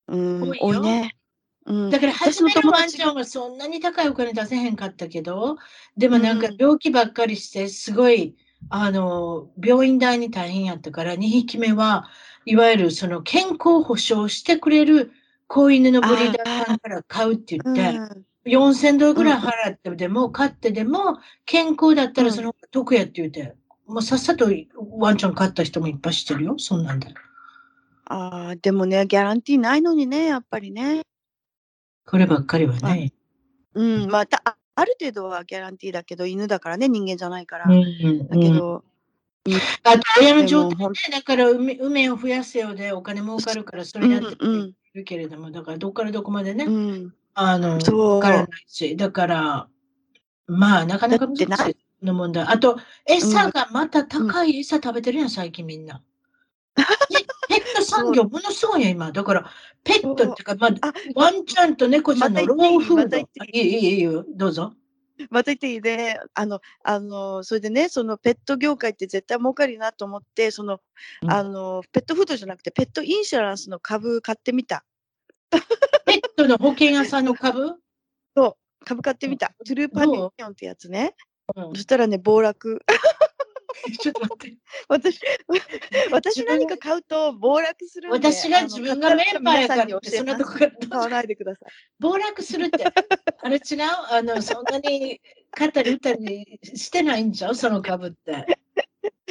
うん。
多いよ。
多いね。うん、
だから、
私
初めのワンちゃんはそんなに高いお金出せへんかったけど、でもなんか
うん
病気ばっかりして、すごい、あの、病院代に大変やったから、2匹目はいわゆるその健康保障してくれる子犬のブリーダーさんから買うって言って、
うん
4000ドルぐらい払ってでも、買ってでも、健康だったらその得やって言って、もうさっさとワンちゃん買った人もいっぱいしてるよ、そんなんで。
あーでもねギャランティーないのにねやっぱりね。
こればっかりはね。
うんまあたあある程度はギャランティーだけど犬だからね人間じゃないから。
うん
だけど、
あと、親の状態ね、だから梅梅を増やすようでお金儲かるから、それやって
うん
るけれども、だからどこからどこまでね、
うん、
あの、
そう
わからないし、だから、まあ、なかなか難し
って
の問題。あと、餌がまた高い餌食べてるやん、最近みんな。産業、ものすごいよ、今。だから、ペットっていうか、まあ、
あ
ワンちゃんと猫ちゃんのローフード。いい、いい、いいよ、どうぞ。
また言っていいね。あの、あの、それでね、そのペット業界って絶対儲かるなと思って、その、
うん
あの、ペットフードじゃなくて、ペットインシュランスの株買ってみた。
ペットの保険屋さんの株？
株買ってみた。トゥルーパニオンってやつね。
うん
そしたらね、暴落。[laughs]
ちょっと待って。
私、[laughs] 私何か買うと暴落するんで。
私が自分がメンバーやからって、そんなとこ
買わないでください。
暴落するって、あれ違う？あの、そんなに買ったり売ったりしてないんちゃう？その株って。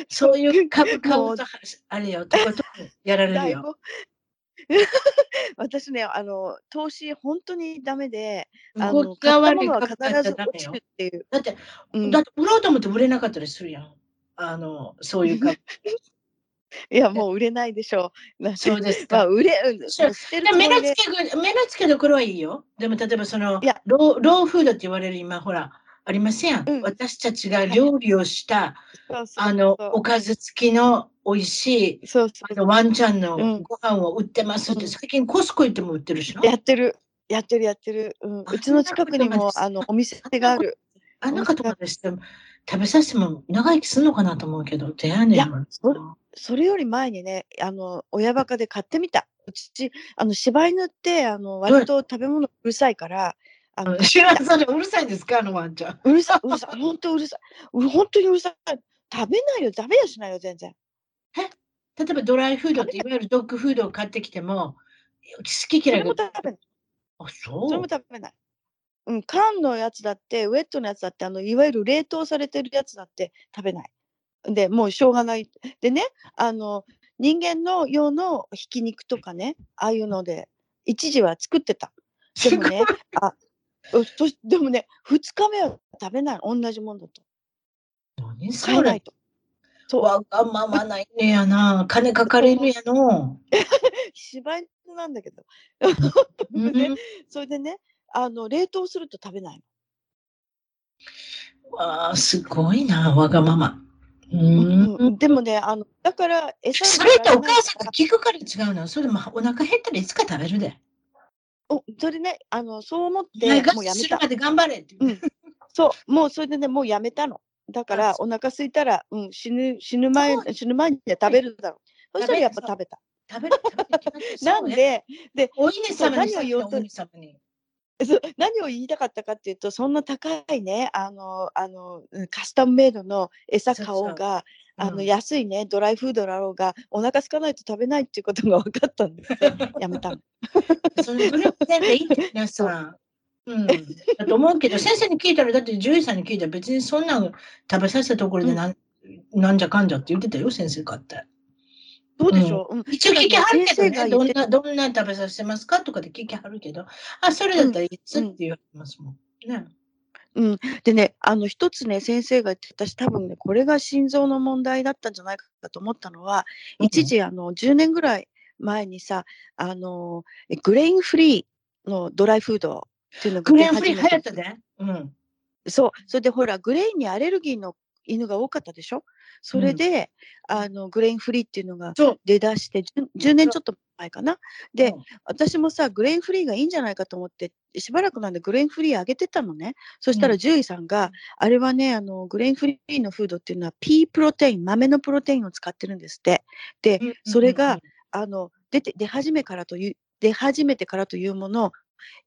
そういう株買うと、あれよ、とことんやられるよ。
私ね、あの、投資本当にダメで、あの、
動きが
買ったも
悪い
は必ず落ちる。っていう。
だって、
うん
だって売ろうと思って売れなかったりするやん。あの、そういう株。[laughs]
いや、もう売れないでしょう。[laughs]
そうです
まあ、
か。
売れ、
目の
つ
けぐ、目の付けどころはいいよ。でも、例えばその
いや、
ローローフードって言われる今、ほら、ありません。
うん
私たちが料理をした、あの、おかず付きの美味しい、
そうそ
あのワンちゃんの
うん
ご飯を売ってますって、
うん
最近コスコ行っても売ってるでし。
やってる。やってるやってる。うん、
あ
うちの近くにも、あの、お店がある。
あんなことしても、食べさせても長生きするのかなと思うけど、出会えねえ
いそそれより前にね、あの、親バカで買ってみた。うち、あの、柴犬って、あの、割と食べ物うるさいから、あの、
知ら [laughs] ん、それうるさいんですか？あのワンちゃん。
うるさい、うるさい、本当うるさい。う本当にうるさい。食べないよ、食べやしないよ、全然。
例えばドライフードっていわゆるドッグフードを買ってきても、好き
それ
嫌いが
も食べない。
あ、
それ
そう
も。食べない。うん、缶のやつだって、ウェットのやつだって、あの、いわゆる冷凍されてるやつだって食べない。で、もうしょうがない。でね、あの、人間の用のひき肉とかね、ああいうので、一時は作ってた。でもね、あ、でもね、2日目は食べない。同じものだと。
何
変
それ
えないと。そう、
わがままないねやな。[laughs] 金かかれるやの。[laughs]
柴犬なんだけど。
うん [laughs]
ねそれでね、あの、冷凍すると食べないの？
わあ、すごいな、わがまま。う
うん
ん。
でもね、あの、だから、餌
それってお母さん
が
が聞くから違うの？それもお腹減ったらいつか食べるで。
おそれね、あの、そう思って、もうやめた
頑張れって言って。
そう、もうそれでね、もうやめたの。だから、
そ
お腹空いたら、うん、死ぬ、死ぬ前死ぬ前には食べるだろう。そしたらやっぱ
食べ
た。
食べる食べてきます [laughs]
なん、で、
お稲様に
お
稲様に。
そう [laughs] 何を言いたかったかっていうと、そんな高いね、あの、あの、うんカスタムメイドの餌買おうが、あの、
うん
安いね、ドライフードだろうが、お腹空かないと食べないっていうことが分かったんですね。[laughs] やめたの。
それ、それせんでいいって、皆さん。うん。だと思うけど、先生に聞いたら、だって獣医さんに聞いたら、別にそんなん食べさせたところでなん、なんじゃかんじゃって言ってたよ、先生かって。
どうでしょう、うん
一応聞きはるけどね、どんな、どんな食べさせてますか？とかで聞きはるけど、あ、それだったらいつって言われますもん。ね。
でね、あの一つね、先生が言って、私多分ね、これが心臓の問題だったんじゃないかと思ったのは、一時、あの、10年ぐらい前にさ、あの、え grain free のドライフードっていうのが
grain free 流行ったで。うん。
そう。それでほら、 grain にアレルギーの犬が多かったでしょ？それで、あの、 grain free っていうのが。出だして、10, 10年ちょっと前かな？で
うん、
私もさ、 grain free がいいんじゃないかと思って、しばらくなんで grain free あげてたのね。そしたら
うん
獣医さんが、あれはね、あの、 grain free のフードっていうのは、 pea protein、豆のプロテインを使ってるんですって。で、それが、あの、出て、出始めからという、出始めてからというもの、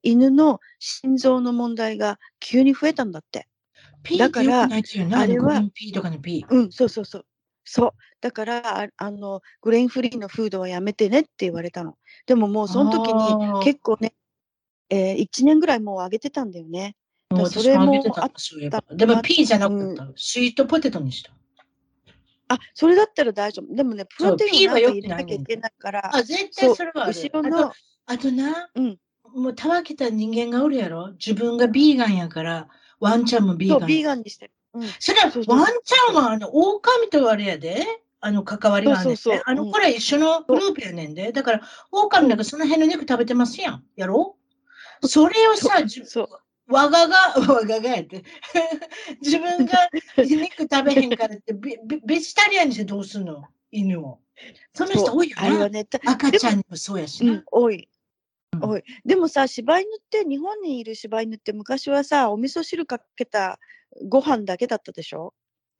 犬の心臓の問題が急に増えたんだって。
ピー
だから。あれは
あのグリーンピーとかのピー。
うん、そうそうそう。そう。だから、ああの、グレインフリーのフードはやめてねって言われたの。でももうその時に結構ね、えー、1年ぐらいもうあげてたんだよね。
もう
それも
もあ
った
でもピーじゃなか
うん
った。スイートポテトにした？
あ、それだったら大丈夫。でもね、プロテインをなんか入れなきゃいけないから、
あ、絶対それは。
後ろの、
あとな、
うん
もうたわけた人間がおるやろ？自分がビーガンやから、ワンちゃんもビー
そう、
ガン。
ビーガンにしてる。うん。
それは
そうそうそう
ワンちゃんはあの、狼とあれやで、あの、関わりがあるんで、
そうそうそう
あの、これ一緒のグループやねんで。だから、狼なんかその辺の肉食べてますやん。やろそれをさ。わがが、わががやって。[laughs] 自分が肉食べへんからって、ベベベジタリアンにしてどうすんの？犬を。そんな人多いよ
ね、た
赤ちゃんにもそうやしな。
うん、多い。おいでもさ柴犬って日本にいる柴犬って昔はさお味噌汁かけたご飯だけだったでしょ？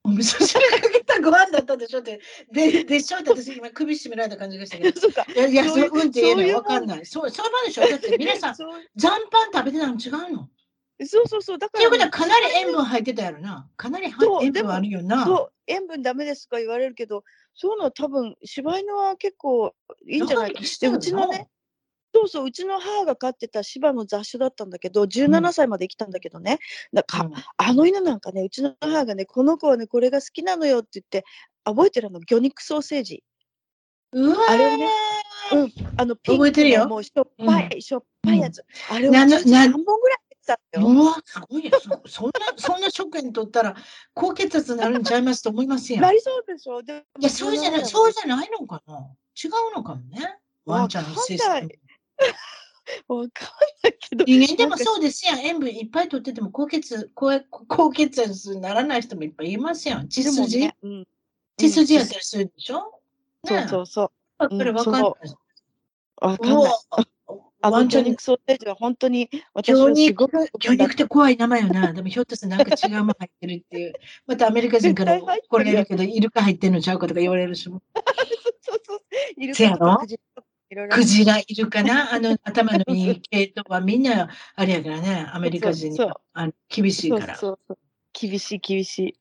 お味噌汁かけたご飯だったでしょって、で、でしょって私今首絞められた感じがしたけど。[laughs]
そうか
いや、いや、
そいう
そうんって言えない。
そういう
わかんない。そう、そういうもんでしょだって皆さん、[laughs] 残飯食べてたの違うの。
そうそうそうだか
っていうこと
らね、
はかなり塩分入ってたやろな。かなり塩分あるよな。
そう塩分ダメですとか言われるけどそういうのは多分柴犬は結構いいんじゃないかでうちのねそうそう、うちの母が飼ってた芝の雑種だったんだけど、17歳まで生きたんだけどね、なんか
うん
あの犬なんかね、うちの母がね、この子はね、これが好きなのよって言って、覚えてるの、魚肉ソーセージ。
うわ
あれをねうん、あのピンク
覚えてるよ
のもうしょっぱい、しょっぱいやつ。あれを
な
1日
な
3本ぐらいたよ。
うわ、すごいよ。そそんな、そんな食塩取ったら、高血圧になるんちゃいますと思いますやん。
ないりそうでしょ？でも
や、そうじゃない、
17
そうじゃないのかな。違うのかもね。ワンちゃんのシス
わかんないけど。
ム。人間でもそうですやん。塩分いっぱい取ってても高血高高血圧にならない人もいっぱいいますやん。血筋、
ねうん
血筋やったりするでしょ、
そうそうそう。
う。これ
うん
わかんない。
わかんない。あの魚肉ソーセージは本当に私はす
魚肉って怖い名前よな。でもひょっとしてなんか違うもん入ってるっていう。[laughs] またアメリカ人からこれやるけど、イルカ入ってんのちゃうかとか言われるし。[laughs]
そうそう。イル
せやろ？
カとかクジラいる
かな？あの [laughs] 頭のいい系統はみんなあれやからね、アメリカ人にはあの厳しいから。
そうそう。厳しい厳しい。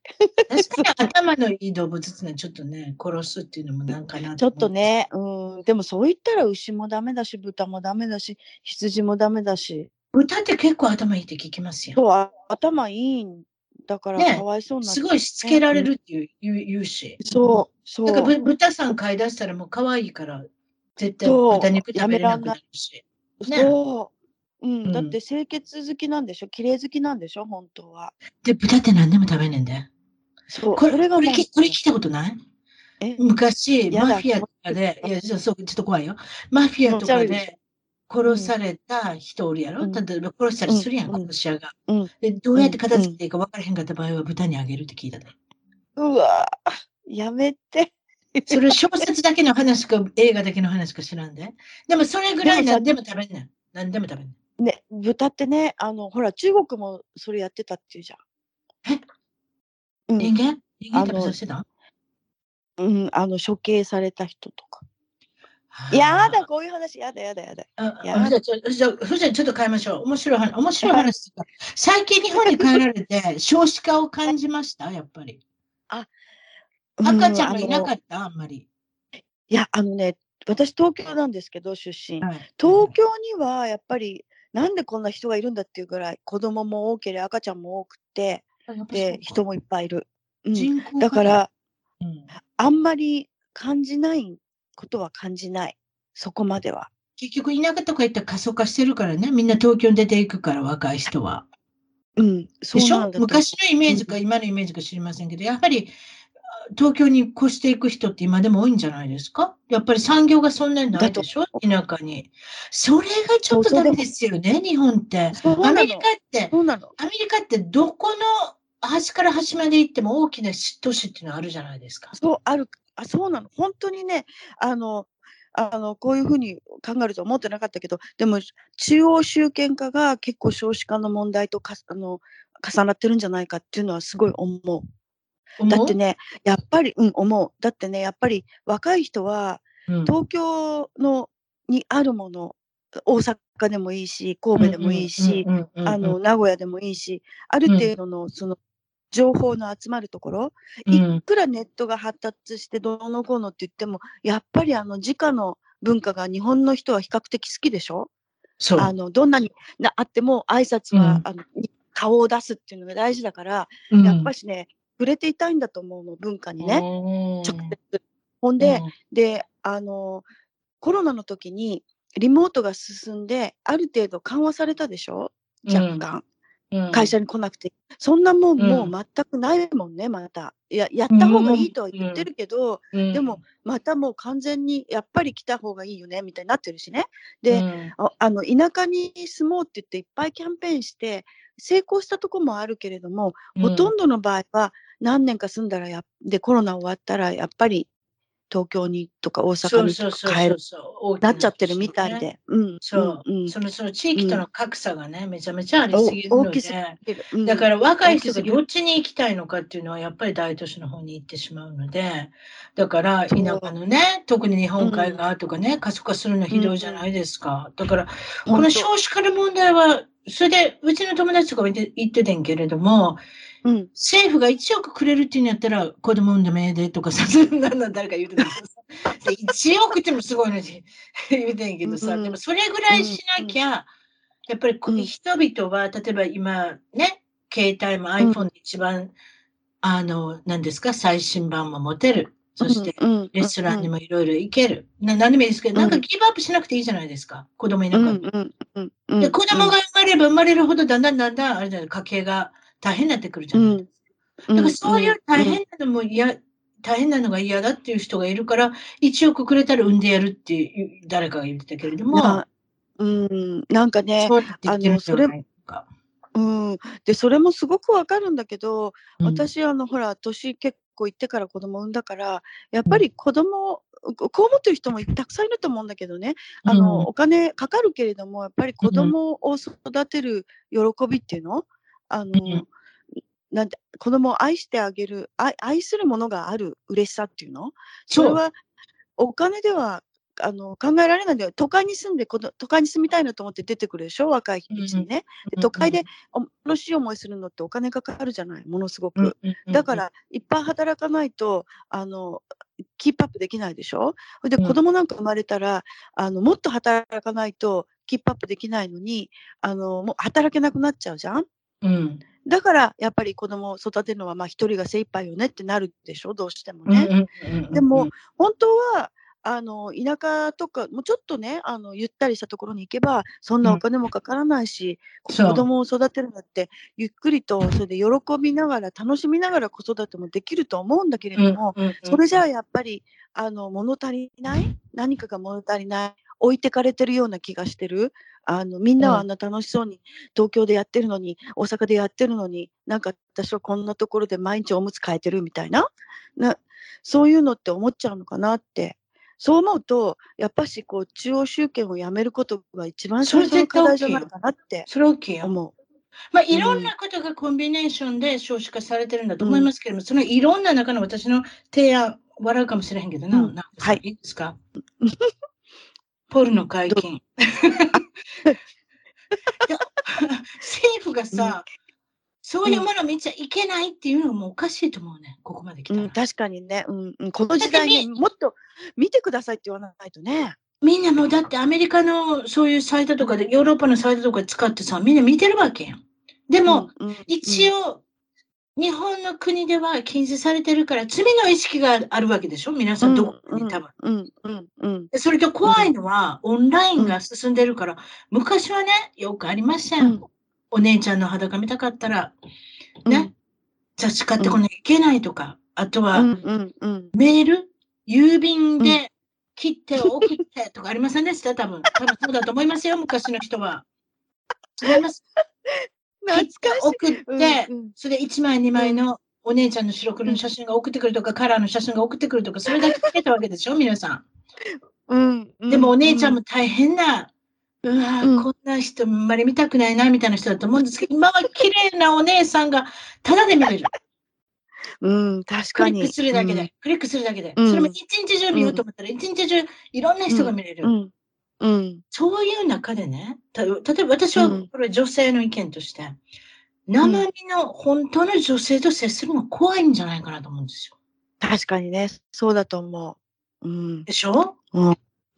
確かに頭のいい動物ってのはちょっとね、殺すっていうのもなんかな
ちょっと。ね、うん、でもそう言ったら牛もダメだし、豚もダメだし、羊もダメだし、
歌って結構頭いいって聞きますよ。
そうあ頭いいんだから
ね
かわいそうになっちゃう
すごいしつけられるっていう言う言うし。
そう、そう。
だからぶ豚さん飼い出したらもう可愛いから、絶対豚肉食べれなくなるし。ね。
そう。うん、
うん。
だって清潔好きなんでしょ？綺麗好きなんでしょ？本当は。
で、豚って何でも食べんねんで。
そう。
これ、
それが
これきこれ聞いたことない？
え？
昔、マフィアとかで、いや、そうそう、ちょっと怖いよ。マフィアとか
うん。
で殺された人おるやろ、
うん。
例えば殺したりするやん、
うん。
殺し屋が。
うん。
で、どうやって片付けていいか分からへんかった場合は豚にあげるって聞いたで。
うわーやめて。
それ小説だけの話か映画だけの話か知らんで。でもそれぐらい何でも食べんねん。何でも食べんねん。
ね、豚ってね、あの、ほら、中国もそれやってたっていうじゃん。
え？
うん
人間？人間食べさせてた？
うん、あの、処刑された人とか。やだ、こういう話、やだ、やだ、やだ。や
あじゃあちょじゃちょっと変えましょう。面白い話。面白い話。最近日本に帰られて少子化を感じましたやっぱり。赤ちゃんがいなか
っ
った？あんまり。
た。いや、あのね、私東京なんですけど、出身。
はい
東京にはやっぱり、なんでこんな人がいるんだっていうぐらい、子供も多ければ赤ちゃんも多くて、で、人もいっぱいいる。うん、
人口
だから、
うん
あんまり感じないことは感じない。そこまでは。
結局田舎とか行ったら過疎化してるからね。みんな東京に出ていくから若い人は。
うん、そう
昔のイメージか今のイメージか知りませんけど、やっぱりあ東京に越していく人って今でも多いんじゃないですか？やっぱり産業がそんなにないでしょ？田舎に。それがちょっとダメですよね、日本って。アメリカって。アメリカってどこの端から端まで行っても大きな都市っていうのはあるじゃないですか。
そう、ある、あ、そうなの。本当にね、あの、あの、こういうふうに考えるとは思ってなかったけど、でも、中央集権化が結構少子化の問題とか、あの、重なってるんじゃないかっていうのはすごい思う。だってね、やっぱり、うん、思う。だってね、やっぱり若い人は、
うん、
東京のにあるもの、大阪でもいいし、神戸でもいいし、名古屋でもいいし、ある程度のその情報の集まるところ、
うん。
いくらネットが発達してどうのこうのって言っても、やっぱりあの直の文化が日本の人は比較的好きでしょ？
そう。
あのどんなになあっても挨拶は、
うん。
あの顔を出すっていうのが大事だから、
うん
やっぱしね触れていたいんだと思うの文化にね、
ね
直接。ほんで、であのコロナの時にリモートが進んである程度緩和されたでしょ？若干、会社に来なくて、そんなもんもう全くないもんねまた。いややった方がいいとは言ってるけど、
うん、
でもまたもう完全にやっぱり来た方がいいよねみたいになってるしね。で、
うん。
ああの田舎に住もうって言っていっぱいキャンペーンして成功したとこもあるけれども、ほとんどの場合は何年か住んだらやでコロナ終わったらやっぱり東京にとか大阪にとか帰る。なっちゃってるみたい
ね。
で。うん。
そう、そのその地域との格差がね、めちゃめちゃありすぎるので、
うん
だから若い人がどっちに行きたいのかっていうのはやっぱり大都市の方に行ってしまうので、だから田舎のね、特に日本海側とかね、過疎化するのひどいじゃないですか。だから、この少子化の問題は、それでうちの友達とかも言って言ってたんけれども、
うん。
政府が1億くれるっていうんやったら、子供産んでもええでとかさ、[laughs] そんなの誰か言うてたけどさ、で1億ってもすごいのに言うてんけどさ、
うん
でもそれぐらいしなきゃ、やっぱり人々は、例えば今ね、携帯も iPhone で一番、あの、何ですか、最新版も持てる。そして、
うん、
レストランにもいろいろ行ける。な何でもいいですけど、なんかギブアップしなくていいじゃないですか。子供いな
うん、
かった
うん、うん、うん。
で、子供が生まれば生まれるほど、だんだんだんだん、あれだよ、家計が大変になってくるじゃないですか。
うん、
だからそういう大変なのも嫌、大変なのが嫌だっていう人がいるから、1億くれたら産んでやるっていう誰かが言ってたけれども、
なうん、なんかね、
そうやって言ってるんじゃないか。
うん、でそれもすごくわかるんだけど、
うん、
私あのほら年結構いってから子供産んだからやっぱり子供ここう思ってる人もたくさんいると思うんだけどね。あの、
うん。
お金かかるけれどもやっぱり子供を育てる喜びっていうのあの、
うん。
なんて子供を愛してあげる愛愛するものがある嬉しさっていうの？それ。はお金ではあの考えられないんだよ。都会に住んでこの都会に住みたいなと思って出てくるでしょ？若いうちにね。で都会でお楽しい思いするのってお金かかるじゃない？ものすごく。だか、らいっぱい働かないとあのキープアップできないでしょ？で
うん。
子供なんか生まれたら、あのもっと働かないとキープアップできないのにあのもう働けなくなっちゃうじゃん？
うん。
だからやっぱり子供を育てるのはまあ一人が精一杯よねってなるでしょどうしてもね。でも、本当はあの田舎とかもうちょっとねあのゆったりしたところに行けばそんなお金もかからないし、
そう。
子供を育てるのってゆっくりとそれで喜びながら楽しみながら子育てもできると思うんだけれども、それじゃあやっぱりあの物足りない？何かが物足りない？置いてかれてるような気がしてる。あのみんなはあんな楽しそうに東京でやってるのに大阪でやってるのになんか私はこんなところで毎日おむつ替えてるみたいな？なそういうのって思っちゃうのかなって。そう思うとやっぱしこう中央集権をやめることが一番最初の課題じゃないかなって
それ大きいよ。
思う。
まあ、いろんなことがコンビネーションで少子化されてるんだと思いますけれども、そのいろんな中の私の提案、笑うかもしれへんけどな、
うん。
な
はい。
いいですか？[laughs] ポルノ解禁。政府がさ、そういうもの見ちゃいけないっていうのがもうおかしいと思うね、ここまで来たら。
うん、確かにね、うんうん、この時代にもっと見てくださいって言わないとね。
みんなもうだってアメリカのそういうサイトとかで、ヨーロッパのサイトとか使ってさ、みんな見てるわけやん。でも、
うん、うん
一応、日本の国では禁止されてるから、罪の意識があるわけでしょ？皆さん、どこかに多分。
うんうんうん
でそれと怖いのは、オンラインが進んでるから、昔はね、よくありましたよ。
うん
お姉ちゃんの裸見たかったら、
うん
ね、雑誌買ってこなきゃいけないとか、あとは、
うんうんうん
メール、郵便で切って送ってとかありませんでした？多分。多分そうだと思いますよ、昔の人は。違います。[laughs]
懐かしい。
送って、
うんうん
それで1枚2枚のお姉ちゃんの白黒の写真が送ってくるとか、カラーの写真が送ってくるとか、それだけつけたわけでしょ、皆さ
うんうん
ん。でもお姉ちゃんも大変な、うわー
うん
こんな人あんまり見たくないな、みたいな人だと思うんですけど、今は綺麗なお姉さんがただで見れる。
うん、確かに。
クリックするだけで、クリックするだけで。
うん
それも一日中見ようと思ったら、一日中いろんな人が見れる。
うん。うん。
そういう中でね、た例えば私は
うん
これ女性の意見として、生身の本当の女性と接するの怖いんじゃないかなと思うんですよ。
確かにね、そうだと思う。うん。
でしょ？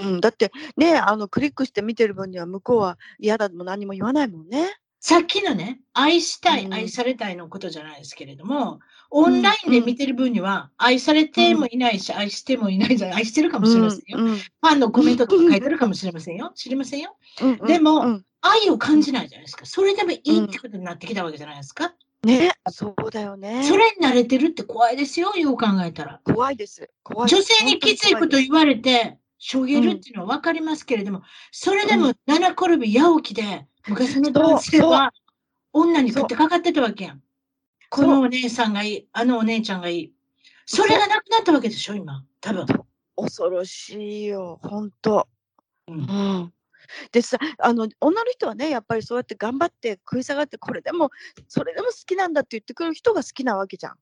うん、だってね、あのクリックして見てる分には向こうは嫌だも何も言わないもんね。
さっきのね、愛したい、
うん
愛されたいのことじゃないですけれども、オンラインで見てる分には、愛されてもいないし、愛してもいないじゃない、愛してるかもしれませんよ。
うん
ファンのコメントとか書いてるかもしれませんよ。知りませんよ。
うん
でも
うん
愛を感じないじゃないですか。それでもいいってことになってきたわけじゃないですか。
ね、そうだよね。
それに慣れてるって怖いですよ、よう考えたら。
怖いです。怖い
女性にきついこと言われて、しょげるっていうのは分かりますけれども、それでも七転び八起きで、昔の男性は女に食ってかかってたわけやん。このお姉さんがいい、あのお姉ちゃんがいい。それがなくなったわけでしょ、今。多分。
恐ろしいよ、本当。
うん
うん。でさ、あの、女の人はね、やっぱりそうやって頑張って食い下がって、これでも、それでも好きなんだって言ってくる人が好きなわけじゃん。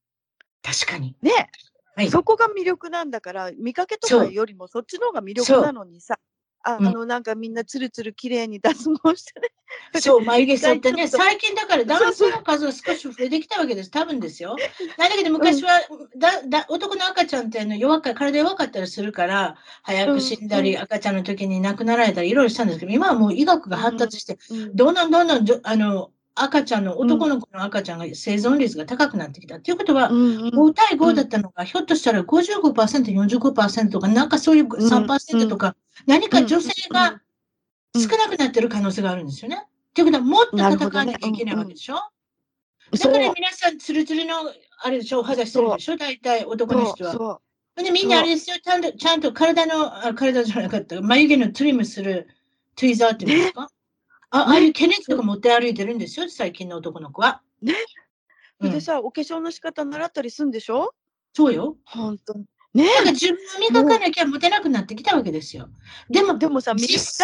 確かに。
ね、
はい
そこが魅力なんだから、見かけとかよりもそっちの方が魅力なのにさ、あの、なんかみんなつるつる綺麗に脱毛してね。[laughs]
そう、眉毛剃ってね、最近だから男性の数が少し増えてきたわけです、多分ですよ。[laughs] なんだけど昔は、だだ男の赤ちゃんっての弱か体弱かったりするから、早く死んだり、
うん。
赤ちゃんの時に亡くなられたり、いろいろしたんですけど、今はもう医学が発達して、
うん。
どんどんどんどんあの赤ちゃんの、男の子の赤ちゃんが生存率が高くなってきた。ということは、
うんうん。
5対5だったのが、ひょっとしたら55%、45%とか、なんかそういう3%とか、何か女性が少なくなってる可能性があるんですよね。ということは、もっと戦わなきゃいけないわけでしょ？だ
そう
から皆さん、ツルツルの、あれでしょ、お肌してるでしょ、大体男の人は。で、みんなあれですよ、ちゃんと、ちゃんと体の、あ体じゃなかった、眉毛のトリムするトゥイザーっていうんですか、あああいうケネットとか持って歩いてるんですよ、最近の男の子は。
ね。
うん。
それでさ、お化粧の仕方習ったりするんでしょ？
そうよ。
本当に。ね
だから自分を磨かなきゃ持てなくなってきたわけですよ。でも、
でもさ、
実実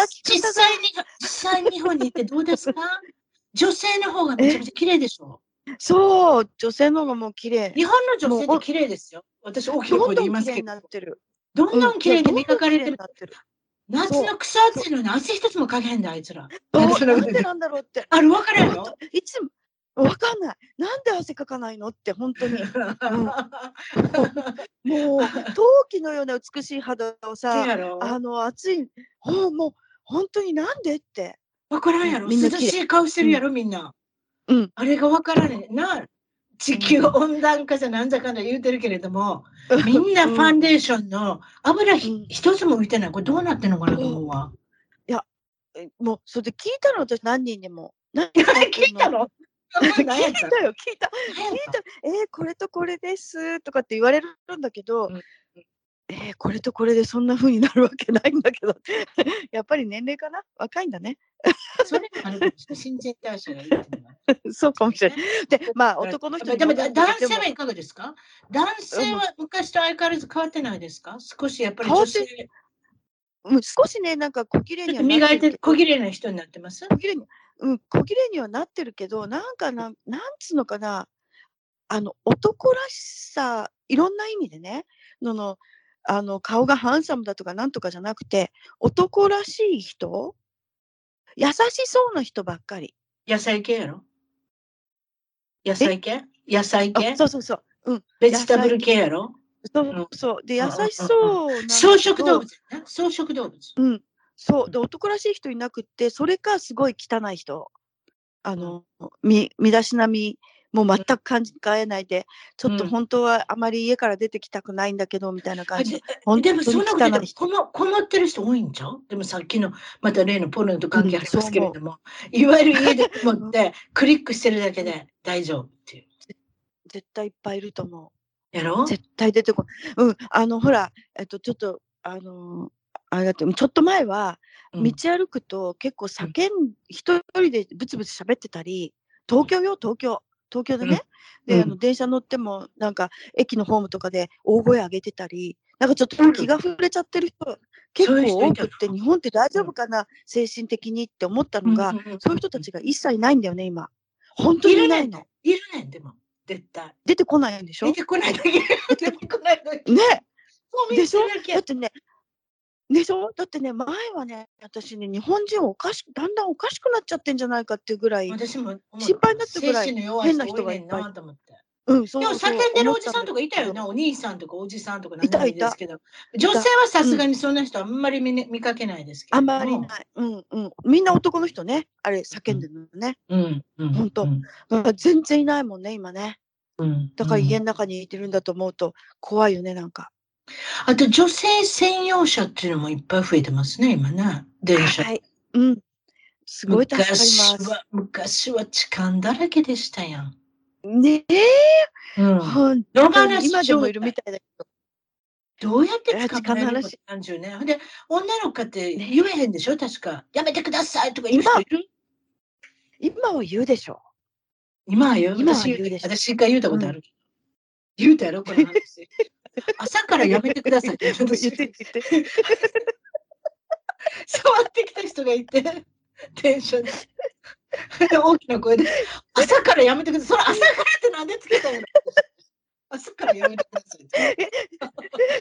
際に、実際に日本に行ってどうですか？女性の方がめちゃめちゃ綺麗でしょ？[laughs]
そう、女性の方がもう綺麗。
日本の女性って綺麗ですよ。私、大きな
ど
声で言いますけど。どんどん綺麗に磨かれてる。夏の草暑いのに汗一つもかけへんだ、あいつら。
どう
なんでな
んでなんだろうって。
あるわからんよ
本。当いつも、わかんない。なんで汗かかないのって、本当に。[laughs] もう、陶器のような美しい肌をさ、あの、暑い、ほうもう、本当になんでって。
わからんやろ
みんな
涼しい顔してるやろ、みんな。
うん。
あれがわからんな。地球温暖化じゃなんだかんだ言うてるけれども、みんなファンデーションの油ひ
うん
一つも浮いてない。これどうなってんのかなと思うわ。
えもう、それで聞いたの、私何人にも。何 [laughs]
聞いたの？[laughs]
聞いたよ、聞いた。聞いた、えーこれとこれですとかって言われるんだけど、
うん
えーこれとこれでそんな風になるわけないんだけど、[laughs] やっぱり年齢かな？若いんだね。
た [laughs] それもあい。新陳代謝がいいっていう。のは
そうかもしれない。で、まあ、
はい
男の人
でも男性はいかがですか？男性は昔と相変わらず変わってないですか？少しやっぱり女性
うん少しね、なんか小綺麗に
磨いて小綺麗な人になってます？
小綺麗に、うん、小綺麗にはなってるけど、なんかなん、なんつうのかな、あの、男らしさ、いろんな意味でね、のの、あの、顔がハンサムだとかなんとかじゃなくて、男らしい人？優しそうな人ばっかり。
野菜系やろ？野菜系？野菜系？
あそうそうそう。うん。
ベジタブル系やろ？
そうそう。で、優しそう
草食動物。草食動物。
うん。そう。で、男らしい人いなくって、それかすごい汚い人。あの、み、身だしなみ、もう全く感じえないで、ちょっと
うん
本当はあまり家から出てきたくないんだけど、みたいな感じで。
で
本当に
でもそんなこと言ったら
汚い人。
こもこもってる人多いんちゃう？でもさっきのまた例のポルノと関係ありますけれども、いわゆる家でこもって [laughs] クリックしてるだけで大丈夫っていう。
絶対いっぱいいると思
やろ
う？絶対出てこない。うん。あの、ほら、えっと、ちょっと、あの、あれだって、ちょっと前は、
うん。
道歩くと結構叫ん、一人でブツブツ喋ってたり、東京よ、東京。東京でね。で、
うん
あの、電車乗っても、なんか、駅のホームとかで大声上げてたり、なんかちょっと気が触れちゃってる人、結構多くって、日本って大丈夫かな、精神的にって思ったのが、
うんうんうん
そういう人たちが一切いないんだよね、今。本当に
い
ないの。
いるね。んでも。絶対。
出てこないんでしょ？
出てこないだけ。出てこないだけ。
ね。でしょ？
だ
ってね、でしょ？だってね、前はね、私ね、日本人おかしく、だんだんおかしくなっちゃってんじゃないかっていうぐらい、
私も
心配になったぐらい変な人がいっぱい。
多ねんなと思って。
うん、そう
でも
そう
叫んでるおじさんとかいたよ
思っ
な、お兄さんとかおじさんとか
いた
何ですけど、女性はさすがにそんな人あんまり見,、見かけないですけ
た
ど。
あんまりない。うんうん。みんな男の人ね、あれ叫んでるのね。
うん、うん、
ほん。と
うん。
全然いないもんね、今ね。
うん。
だから家
うん
の中にいてるんだと思うと怖いよね、なんか。
あと女性専用車っていうのもいっぱい増えてますね、今ね。電車。
はい。うん。すごい助かります。
昔は、昔は痴漢だらけでしたやん。
ねえ、
うん、
本
野
当に今でもいるみたいだけど。
どうやって
え
捕まえるの
痴
30年。で、女の子って言えへんでしょ、確か。やめてくださいとか言う人いる？
今は言うでしょ。
今は言う？
今は
私
言うでしょ
私一回言うたことある。言うたやろ、この話。[laughs] 朝からやめてくださいって
言って言って。[laughs]
触ってきた人がいて、電車で。で大きな声で、朝からやめてください。それ朝からってなんでつけたんやろ朝からやめてください。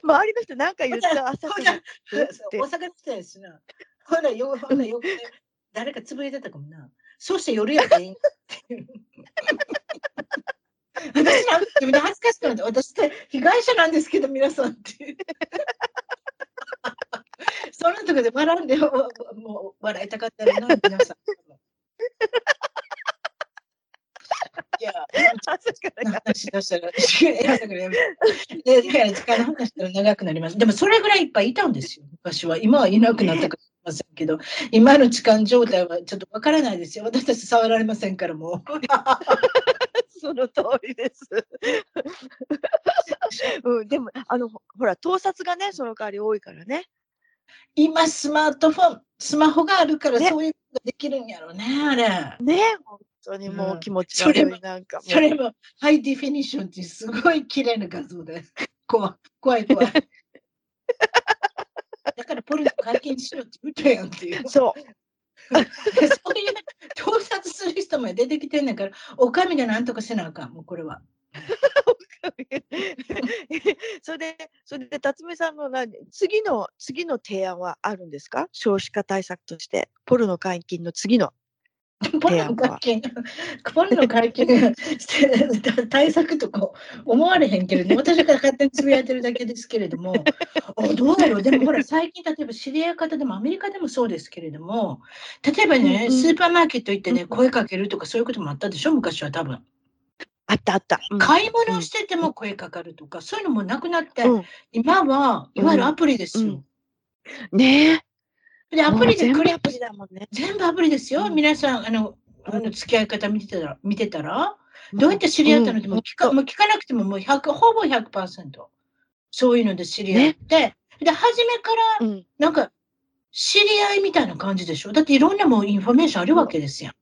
周りの人なんか言った？朝から。
大阪の人やしな。ほら、よ、ほら、よ誰かつぶやいてたかもな。そうして夜やったらいいんっていう。私なんか自分で恥ずかしくなって、私って被害者なんですけど、皆さんって。そのとこで笑うんで、もう笑いたかったらな、皆さん。いや、話し出したら、でだから時間の話したら長くなります。でもそれぐらいいっぱいいたんですよ、昔は。今はいなくなったかもしれませんけど、今の痴漢状態はちょっとわからないですよ。私たち触られませんからもう。
その通りです。[laughs] うん、でも、あの、ほほら、盗撮がね、その代わり多いからね。
今スマートフォン、スマホがあるから
ね
そういうことができるんやろね、あれ。
ね、本当にも
う
うん気持ち悪い、
それも
なんか。
それもハイディフィニッションってすごい綺麗な画像で。[laughs] 怖い、怖い、怖い。だからポルノ解禁しようって言ったやんっていう。
そう。[laughs]
そういう盗撮する人も出てきてんねんから、お上でなんとかせなあかん、もうこれは。[laughs]
それで、それで、辰巳さんの何、次の、次の提案はあるんですか？少子化対策として、ポルノ解禁の次の。
ポルノ解禁、ポルノ解禁して対策とか思われへんけれども、私が勝手につぶやいてるだけですけれども、[laughs] おどうだろう、でもほら、最近、例えば知り合い方でも、アメリカでもそうですけれども、例えばね、スーパーマーケット行ってね、
うん
声かけるとかそういうこともあったでしょ、昔は多分。
あったあった。うん。
買い物してても声かかるとか、そういうのもなくなって、
うん。
今はいわゆるアプリですよ。
ね
で、
え。
アプリでクリ
アプリだもんね。
全部アプリですよ。
うん
皆さん、あの、あの付き合い方見てたら、見てたら、どうやって知り合ったの？でも
うん
聞か、もう聞かなくてももう100、ほぼ100%。そういうので知り合って、で、初めから、
うん。
なんか、知り合いみたいな感じでしょ？だっていろんなもうインフォメーションあるわけですよ。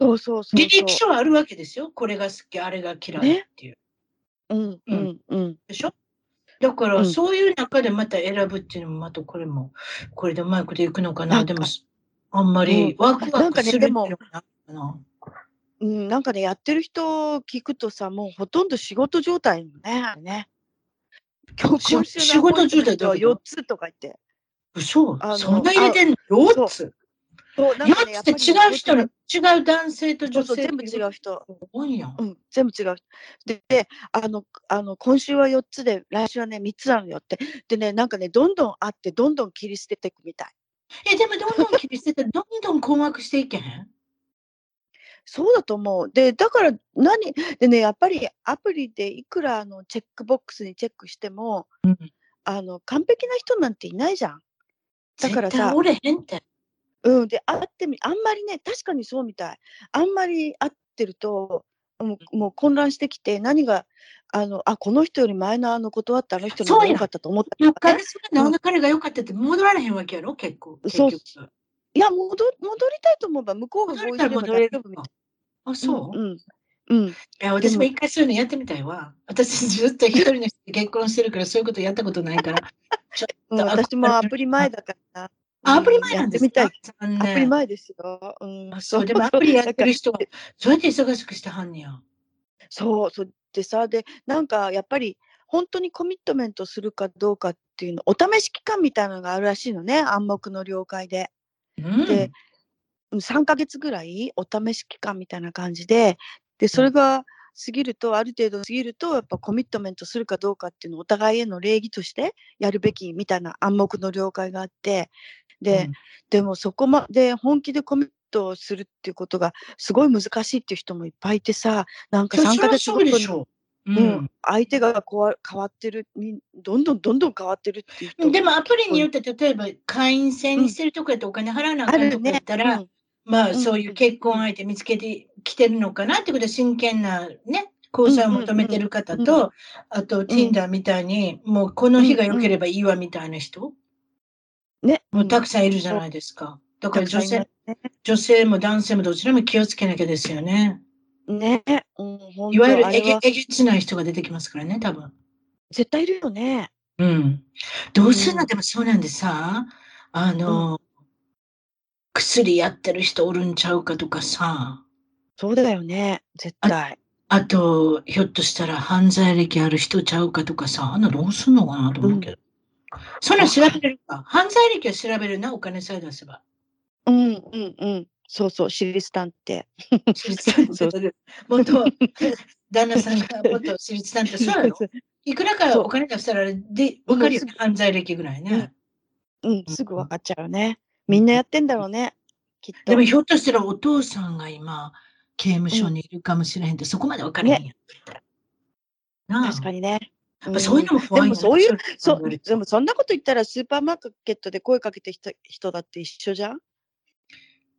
そうそうそうそう。
履歴書はあるわけですよ。これが好き、あれが嫌いっていう。
うんうんうん。
でしょ？だから、
うん
そういう中でまた選ぶっていうのも、またこれも、これでうまいこといくのかな。でも、あんまりワクワクするっていうのかな。
うん、なんかね、やってる人聞くとさ、もうほとんど仕事状態のね、ね。今
仕事状態どういうこと
？4つとか言って。
嘘そんな入れてんの ?4 つ？
そう、なんかね、
?4 つって違う人の、違う男性と
ぱりそう全部違う人。
多いやん。
うん、全部違う。で、であの、あの、今週は4つで、来週はね、3つなのよって。でね、なんかね、どんどんあって、どんどん切り捨てていくみたい。
え、でもどんどん切り捨てて、[laughs] どんどん困惑していけへん？
そうだと思う。で、だから何、でね、やっぱりアプリでいくらあのチェックボックスにチェックしても、
うん
あの、完璧な人なんていないじゃん。だからさ
絶対おれへんって。
うん、で、会ってみ、あんまりね、確かにそうみたい。あんまり会ってると、もうもう混乱してきて、何が、あの、あ、この人より前のあの断ったあの人の方が良かったと思った
彼が良かったって戻られへんわけやろ、結構。結
そう
局
いや、戻、戻りたいと思えば、向こうが合意すれば
戻れる
大丈夫みたい
あ、そう、
うん、うん。うん。
いや、私も一回そういうのやってみたいわ。私 [laughs] ずっと一人の人と結婚してるから、そういうことやったことないから。ちょ
うん、
っと
私もアプリ前だから。
あアプリ前なんです
やってみ
か
たい。アプリ前ですよ。うん
あ、そう、でもアプリやってる人そうやって忙しくしてはんねや。
そう、そうでさ、で、なんかやっぱり、本当にコミットメントするかどうかっていうの、お試し期間みたいなのがあるらしいのね、暗黙の了解で。
うん。
でうん3ヶ月ぐらいお試し期間みたいな感じで、で、それが過ぎると、ある程度過ぎると、やっぱコミットメントするかどうかっていうのをお互いへの礼儀としてやるべきみたいな暗黙の了解があって、で、
うん。
でもそこまで本気でコミットするっていうことがすごい難しいっていう人もいっぱいいてさ、なんか3ヶ月
そ
ごとに
りゃそうでしょう。
うん。ん、相手がこわ変わってるに、どんどんどんどん変わってるっていう人。
でもアプリによって、例えば会員制にしてるとこやってお金払わなあ
あ
かんとこや
るね
ったら、
うん。
まあ
うん。
そういう結婚相手見つけてきてるのかなってことで真剣なね、交際を求めてる方
うんうん
と、あと Tinder みたいに、もうこの日が良ければいいわみたいな人、
ね、
もうたく
さ
さんいるじゃないですか。だから女性、
ね。
女性も男性もどちらも気をつけなきゃですよね。
ね、うん、
いわゆるえげえげつない人が出てきますからね、多分。
絶対いるよね。
うん。どうすんの、
うん
でもそうなんでさ、あの、薬やってる人おるんちゃうかとかさ、
そうだよね。絶対。
あと、ひょっとしたら犯罪歴ある人ちゃうかとかさ、あんなどうすんのかなと思うけど。そんなん調べれるか犯罪歴は調べるな、お金さえ出せば。
うんうんうん。そうそう、私立探偵。そう
元、旦那さんが元私立探偵、[laughs] そうやろいくらかお金出したら、で、わかるよね、犯罪歴ぐらいね。
うん、すぐ分かっちゃうよね。みんなやってんだろうね。きっと。
でもひょっとしたらお父さんが今、刑務所にいるかもしれへんって、そこまで分かれへんやん。なあ
確かにね。
やっぱそういうのも怖い
でもそういう、
う
そう、でもそんなこと言ったらスーパーマーケットで声かけて人人だって一緒じゃん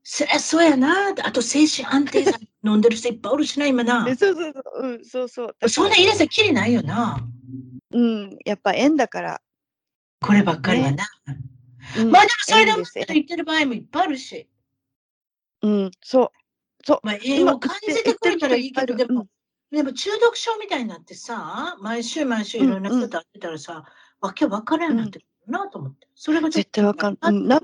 そりゃそうやな。あと精神安定剤飲んでる人いっぱいおるしな、今な
え。[laughs] そうそうそう、うん、そうそう。
そんな言い出したらきりないよな。
うん、やっぱ縁だから。
こればっかりはな。
うん
まあでもそれでも言ってる場合もいっぱいあるし。
うん、そう。
まあ、英語を感じてくれたらいいけど、で
うん
も、でも中毒症みたいになってさ、毎週毎週いろんな人と会ってたらさ、わけわからんようになってくるなと思って。それが
絶対わかんな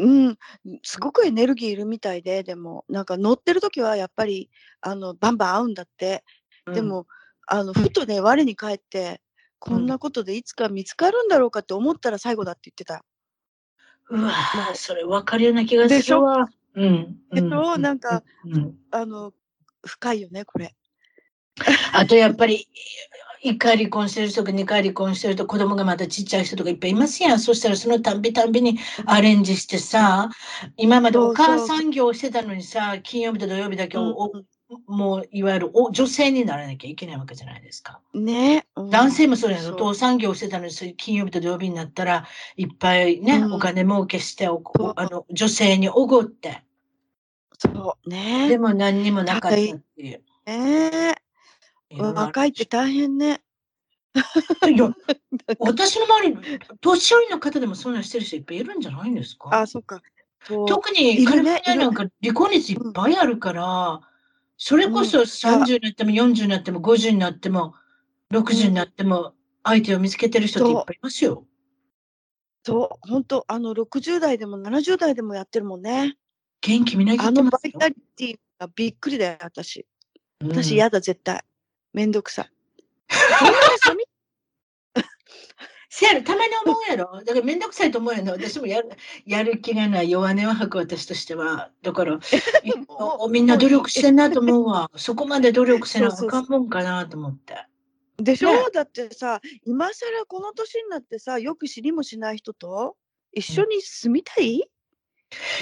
うん、すごくエネルギーいるみたいで、でも、なんか乗ってる時はやっぱり、あの、バンバン合うんだって。で、も、あの、ふとね、我に返って、こんなことでいつか見つかるんだろうかって思ったら最後だって言ってた。
うわぁそれわかるような気がするわ。うん。
でしょ？
う
なんか、
うん
あの、深いよね、これ。
あとやっぱり、1回離婚してる人とか2回離婚してると子供がまだちっちゃい人とかいっぱいいますやん。そしたらそのたんびたんびにアレンジしてさ、今までお母さん業してたのにさ、金曜日と土曜日だけお、おもういわゆるお女性にならなきゃいけないわけじゃないですか。
ね、うん
男性もそうやん。
そう
お父さん業してたのに金曜日と土曜日になったらいっぱいね、
うん
お金儲けしておあの女性におごって。
そうね。
でも何にもなかったってい。う。
ね若いって大変ね。
いや、[laughs] 私の周り、年寄りの方でもそんなんしてる人いっぱいいるんじゃないんですか？
あ、そっか。
特にカリフォルニアなんか離婚率いっぱいあるから、それこそ30になっても40になっても50になっても60になっても相手を見つけてる人っていっぱいいますよ。
そう、本当あの、60代でも70代でもやってるもんね。
元気みなぎ
あ。のバイタリティがびっくりだよ、私。
うん
私嫌だ、絶対。めんどくさい。[laughs]
せやろ、たまに思うやろ？だからめんどくさいと思うやろ。私もやるやる気がない弱音を吐く私としては。だから、[laughs] みんな努力してんなと思うわ。[laughs] そこまで努力せなあかんもんかなと思って。
でしょ、
ね
だってさ、今更この年になってさ、よく知りもしない人と一緒に住みたい、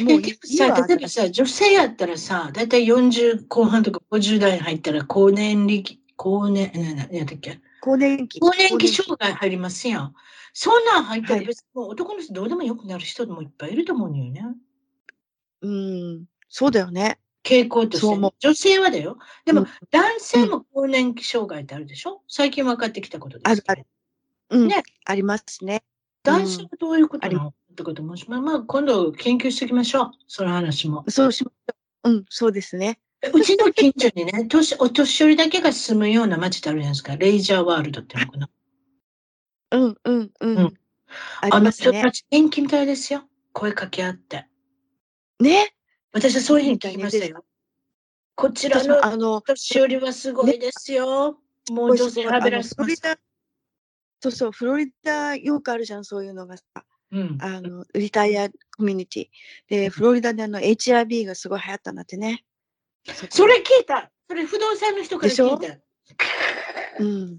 も
え
う
でもさ、例えばさ、女性やったらさ、だいたい40後半とか50代に入ったら、更年期、更年、な、な、なんだっけ？
更年期。
更年期
更
障害入りますやん。そんなん入ったら
はい
別にもう男の人どうでもよくなる人もいっぱいいると思うんよね。
うん、そうだよね。
傾向として
そう思う。
女性はだよ。でも、
うん
男性も更年期障害ってあるでしょ？最近分かってきたことですけど
あるうん、
ね
ありますね。
男性はどういうこと
あり
なの？ってことも、まあ、まあ、今度研究しておきましょう。その話も。
そうしましょう。うん、そうですね。
うちの近所にね、[laughs] 年お年寄りだけが住むような街ってあるじゃないですか。レイジャーワールドっていうのかな。
うん、うん、うん。
うん
あ
の人た。ち元気みたいですよ。声かけ合って。
ね？
私はそういうふうに聞きましたよ。こちらの
あの、
年寄りはすごいですよ。もう女性はべらす。
そうそう、フロリダよくあるじゃん、そういうのがさ。
うん。
あの、リタイアコミュニティ。で、フロリダであの、HIV がすごい流行ったんだってね。
それ聞いた。それ不動産の人から聞いた。
うん。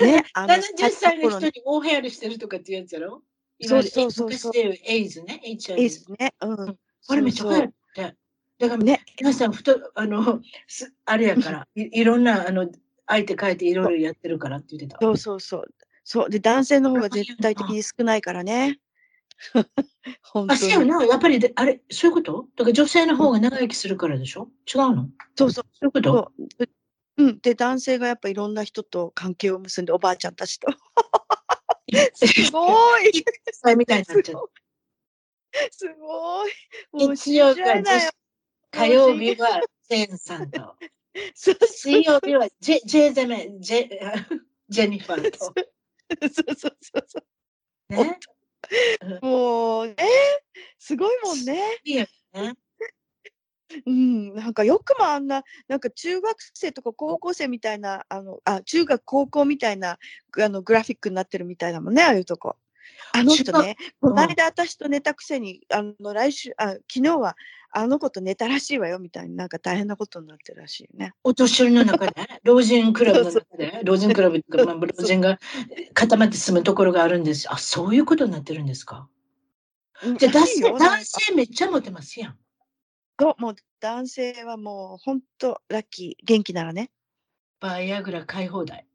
ね、あの、
70歳の人
に。
に大流行りしてるとかっていうやつやろ？
そうそうそうそう
エイズね、
いい
HIV
で。すね。うん。
あれめっちゃ流行って。だから、
ね。
皆さん、ふと、あの、すあれやから、[laughs] いいろんな、あの、相手変えていろいろやってるからって言ってた。
そうそうそう。そう。で、男性の方が絶対的に少ないからね。[laughs] 本
あ。そうやな。やっぱりで、あれ、そういうこと？だから女性の方が長生きするからでしょ？違うの？
そうそう。
そういうこと
そうん。で、男性がやっぱいろんな人と関係を結んで、おばあちゃんたちと。[laughs] すごい
歳みたいになっちゃう。
すごい。もう
日曜か
信じられないよ
火曜日はジェーンさんと、[laughs]
そう
水曜日はジェジェーゼメ、ジェ、ジェニファーと。[laughs]
そうそうそうそう。
ね。
もうね、すごいもんね。
いいよね。[laughs]
うん、なんかよくもあんな、なんか中学生とか高校生みたいな、あの、あ、中学高校みたいな、あの、グラフィックになってるみたいだもんね、ああいうとこ。あの人ね、この間私と寝たくせに、あの、来週、あ、昨日はあの子と寝たらしいわよ、みたいになんか大変なことになってるらしいよね。
お年寄りの中で、[laughs] 老人クラブの中で、老人クラブとか、まあ、老人が固まって住むところがあるんです。あ、そういうことになってるんですか？じゃあ、男性男性めっちゃモテますやん。
そう、もう男性はもう本当ラッキー、元気ならね。
バイアグラ買い放題。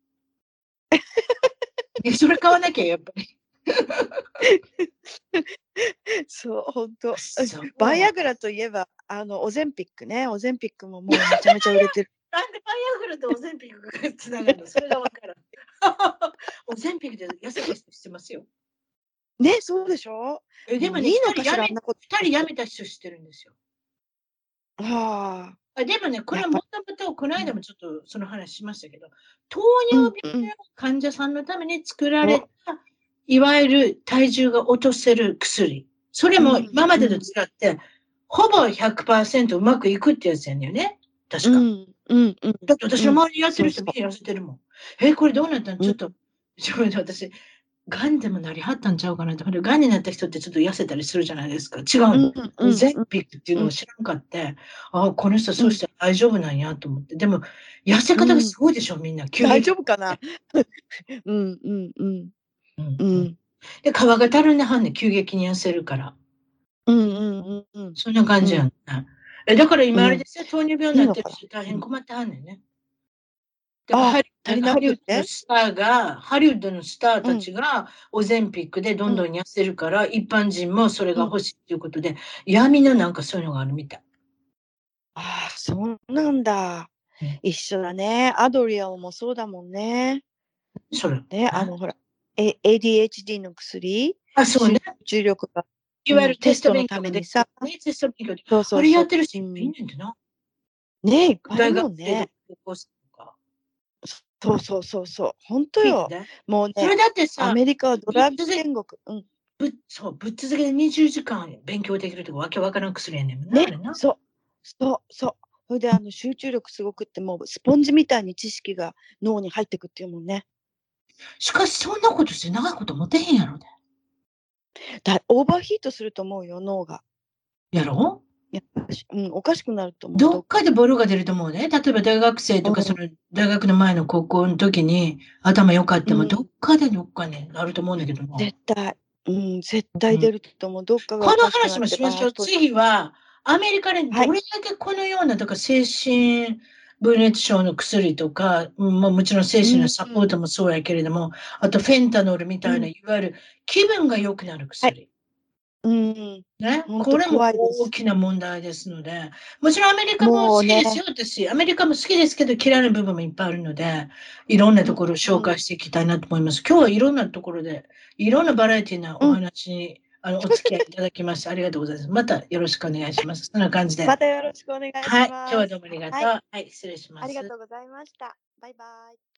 えそれ買わなきゃ、やっぱり。[laughs]
そう、本当。バイアグラといえば、あの、オゼンピックね。オゼンピックももうめちゃめちゃ売れてる。[laughs]
なんでバイアグラとオゼンピックがつながるの？それがわからん。[laughs] オゼンピックで痩せた人してますよ。
ね、そうでしょ？
えでもね、
いいの
二人辞めめた人知ってるんですよ。
あ
あでもね、これはもともと、この間もちょっとその話しましたけど、糖尿病の患者さんのために作られた、いわゆる体重が落とせる薬。それも今までと違って、ほぼ100%うまくいくってやつやねんよね。確か。
うん、うん、うん。
だって私の周りにやってる人みんな痩せてるもん。え、これどうなったの？ちょっと、ちょっと私、がんでもなりはったんちゃうかなって。がんになった人ってちょっと痩せたりするじゃないですか。違うの。ゼンピックっていうのを知らんかって、ああ、この人そうしたら大丈夫なんやと思って。でも、痩せ方がすごいでしょ、みんな。急に
大丈夫かな？[laughs] うん、うん、うん、
うん
うん。
で、皮がたるんではんねん急激に痩せるから。
うん、うん、うん。
そんな感じやんね。えだから今
うん
あれですよ、糖尿病になってる人大変困ってはんねんね。だから
あ
ハリハリウッドのスターが、ハリウッドのスターたちがオゼンピックでどんどん痩せるから、一般人もそれが欲しいということで、闇のなんかそういうのがあるみたい。
ああ、そうなんだ
うん。
一緒だね。アドリエルもそうだもんね。
それ。
ね、あの、ほら、A- ADHD の薬、
あ、そうね。
集中力が。
いわゆる
うん
テスト
のためにさ
ね、テスト勉強で。
そうそうそう。
あれやってる人いっ
うん
ぱいいんねんてな。
ねいっぱいもんね。そうそうそうそう。本当よ。
ね
もう
それ
ね、
だってさ
ア、メリカはドラッグ天国。うん。
ぶそうぶっ続けで20時間勉強できるとかわけわからん薬やねん
ね
な、
そう。そうそう。それであの集中力すごくってもうスポンジみたいに知識が脳に入ってくっていうもんね。
しかしそんなことして長いこと持てへんやろね。
だオーバーヒートすると思うよ脳が。
やろ？
やっぱし、うん、おかしくなると思う。
どっかでボロが出ると思うね。例えば大学生とか
うん
その大学の前の高校の時に頭良かっても
うん
どっかでどっかになると思うんだけども。
絶対。うん、絶対出ると思う。どっかが
この話もしましょう。次は、アメリカでど
はい
れだけこのような、とか精神分裂症の薬とか、うんまあ、もちろん精神のサポートもそうやけれども、あとフェンタノールみたいな、
うん
いわゆる気分が良くなる薬。
うん。
ね、これも大きな問題ですので、もちろんアメリカも好きですよ、私。アメリカも好きですけど嫌いな部分もいっぱいあるので、いろんなところを紹介していきたいなと思います。今日はいろんなところで、いろんなバラエティなお話に、あのお付き合いいただきましてありがとうございます。またよろしくお願いします。そんな感じで。
またよろしくお願いします。
はい、今日はどうもありがとう。
は
はい、失礼します。
ありがとうございました。バイバイ。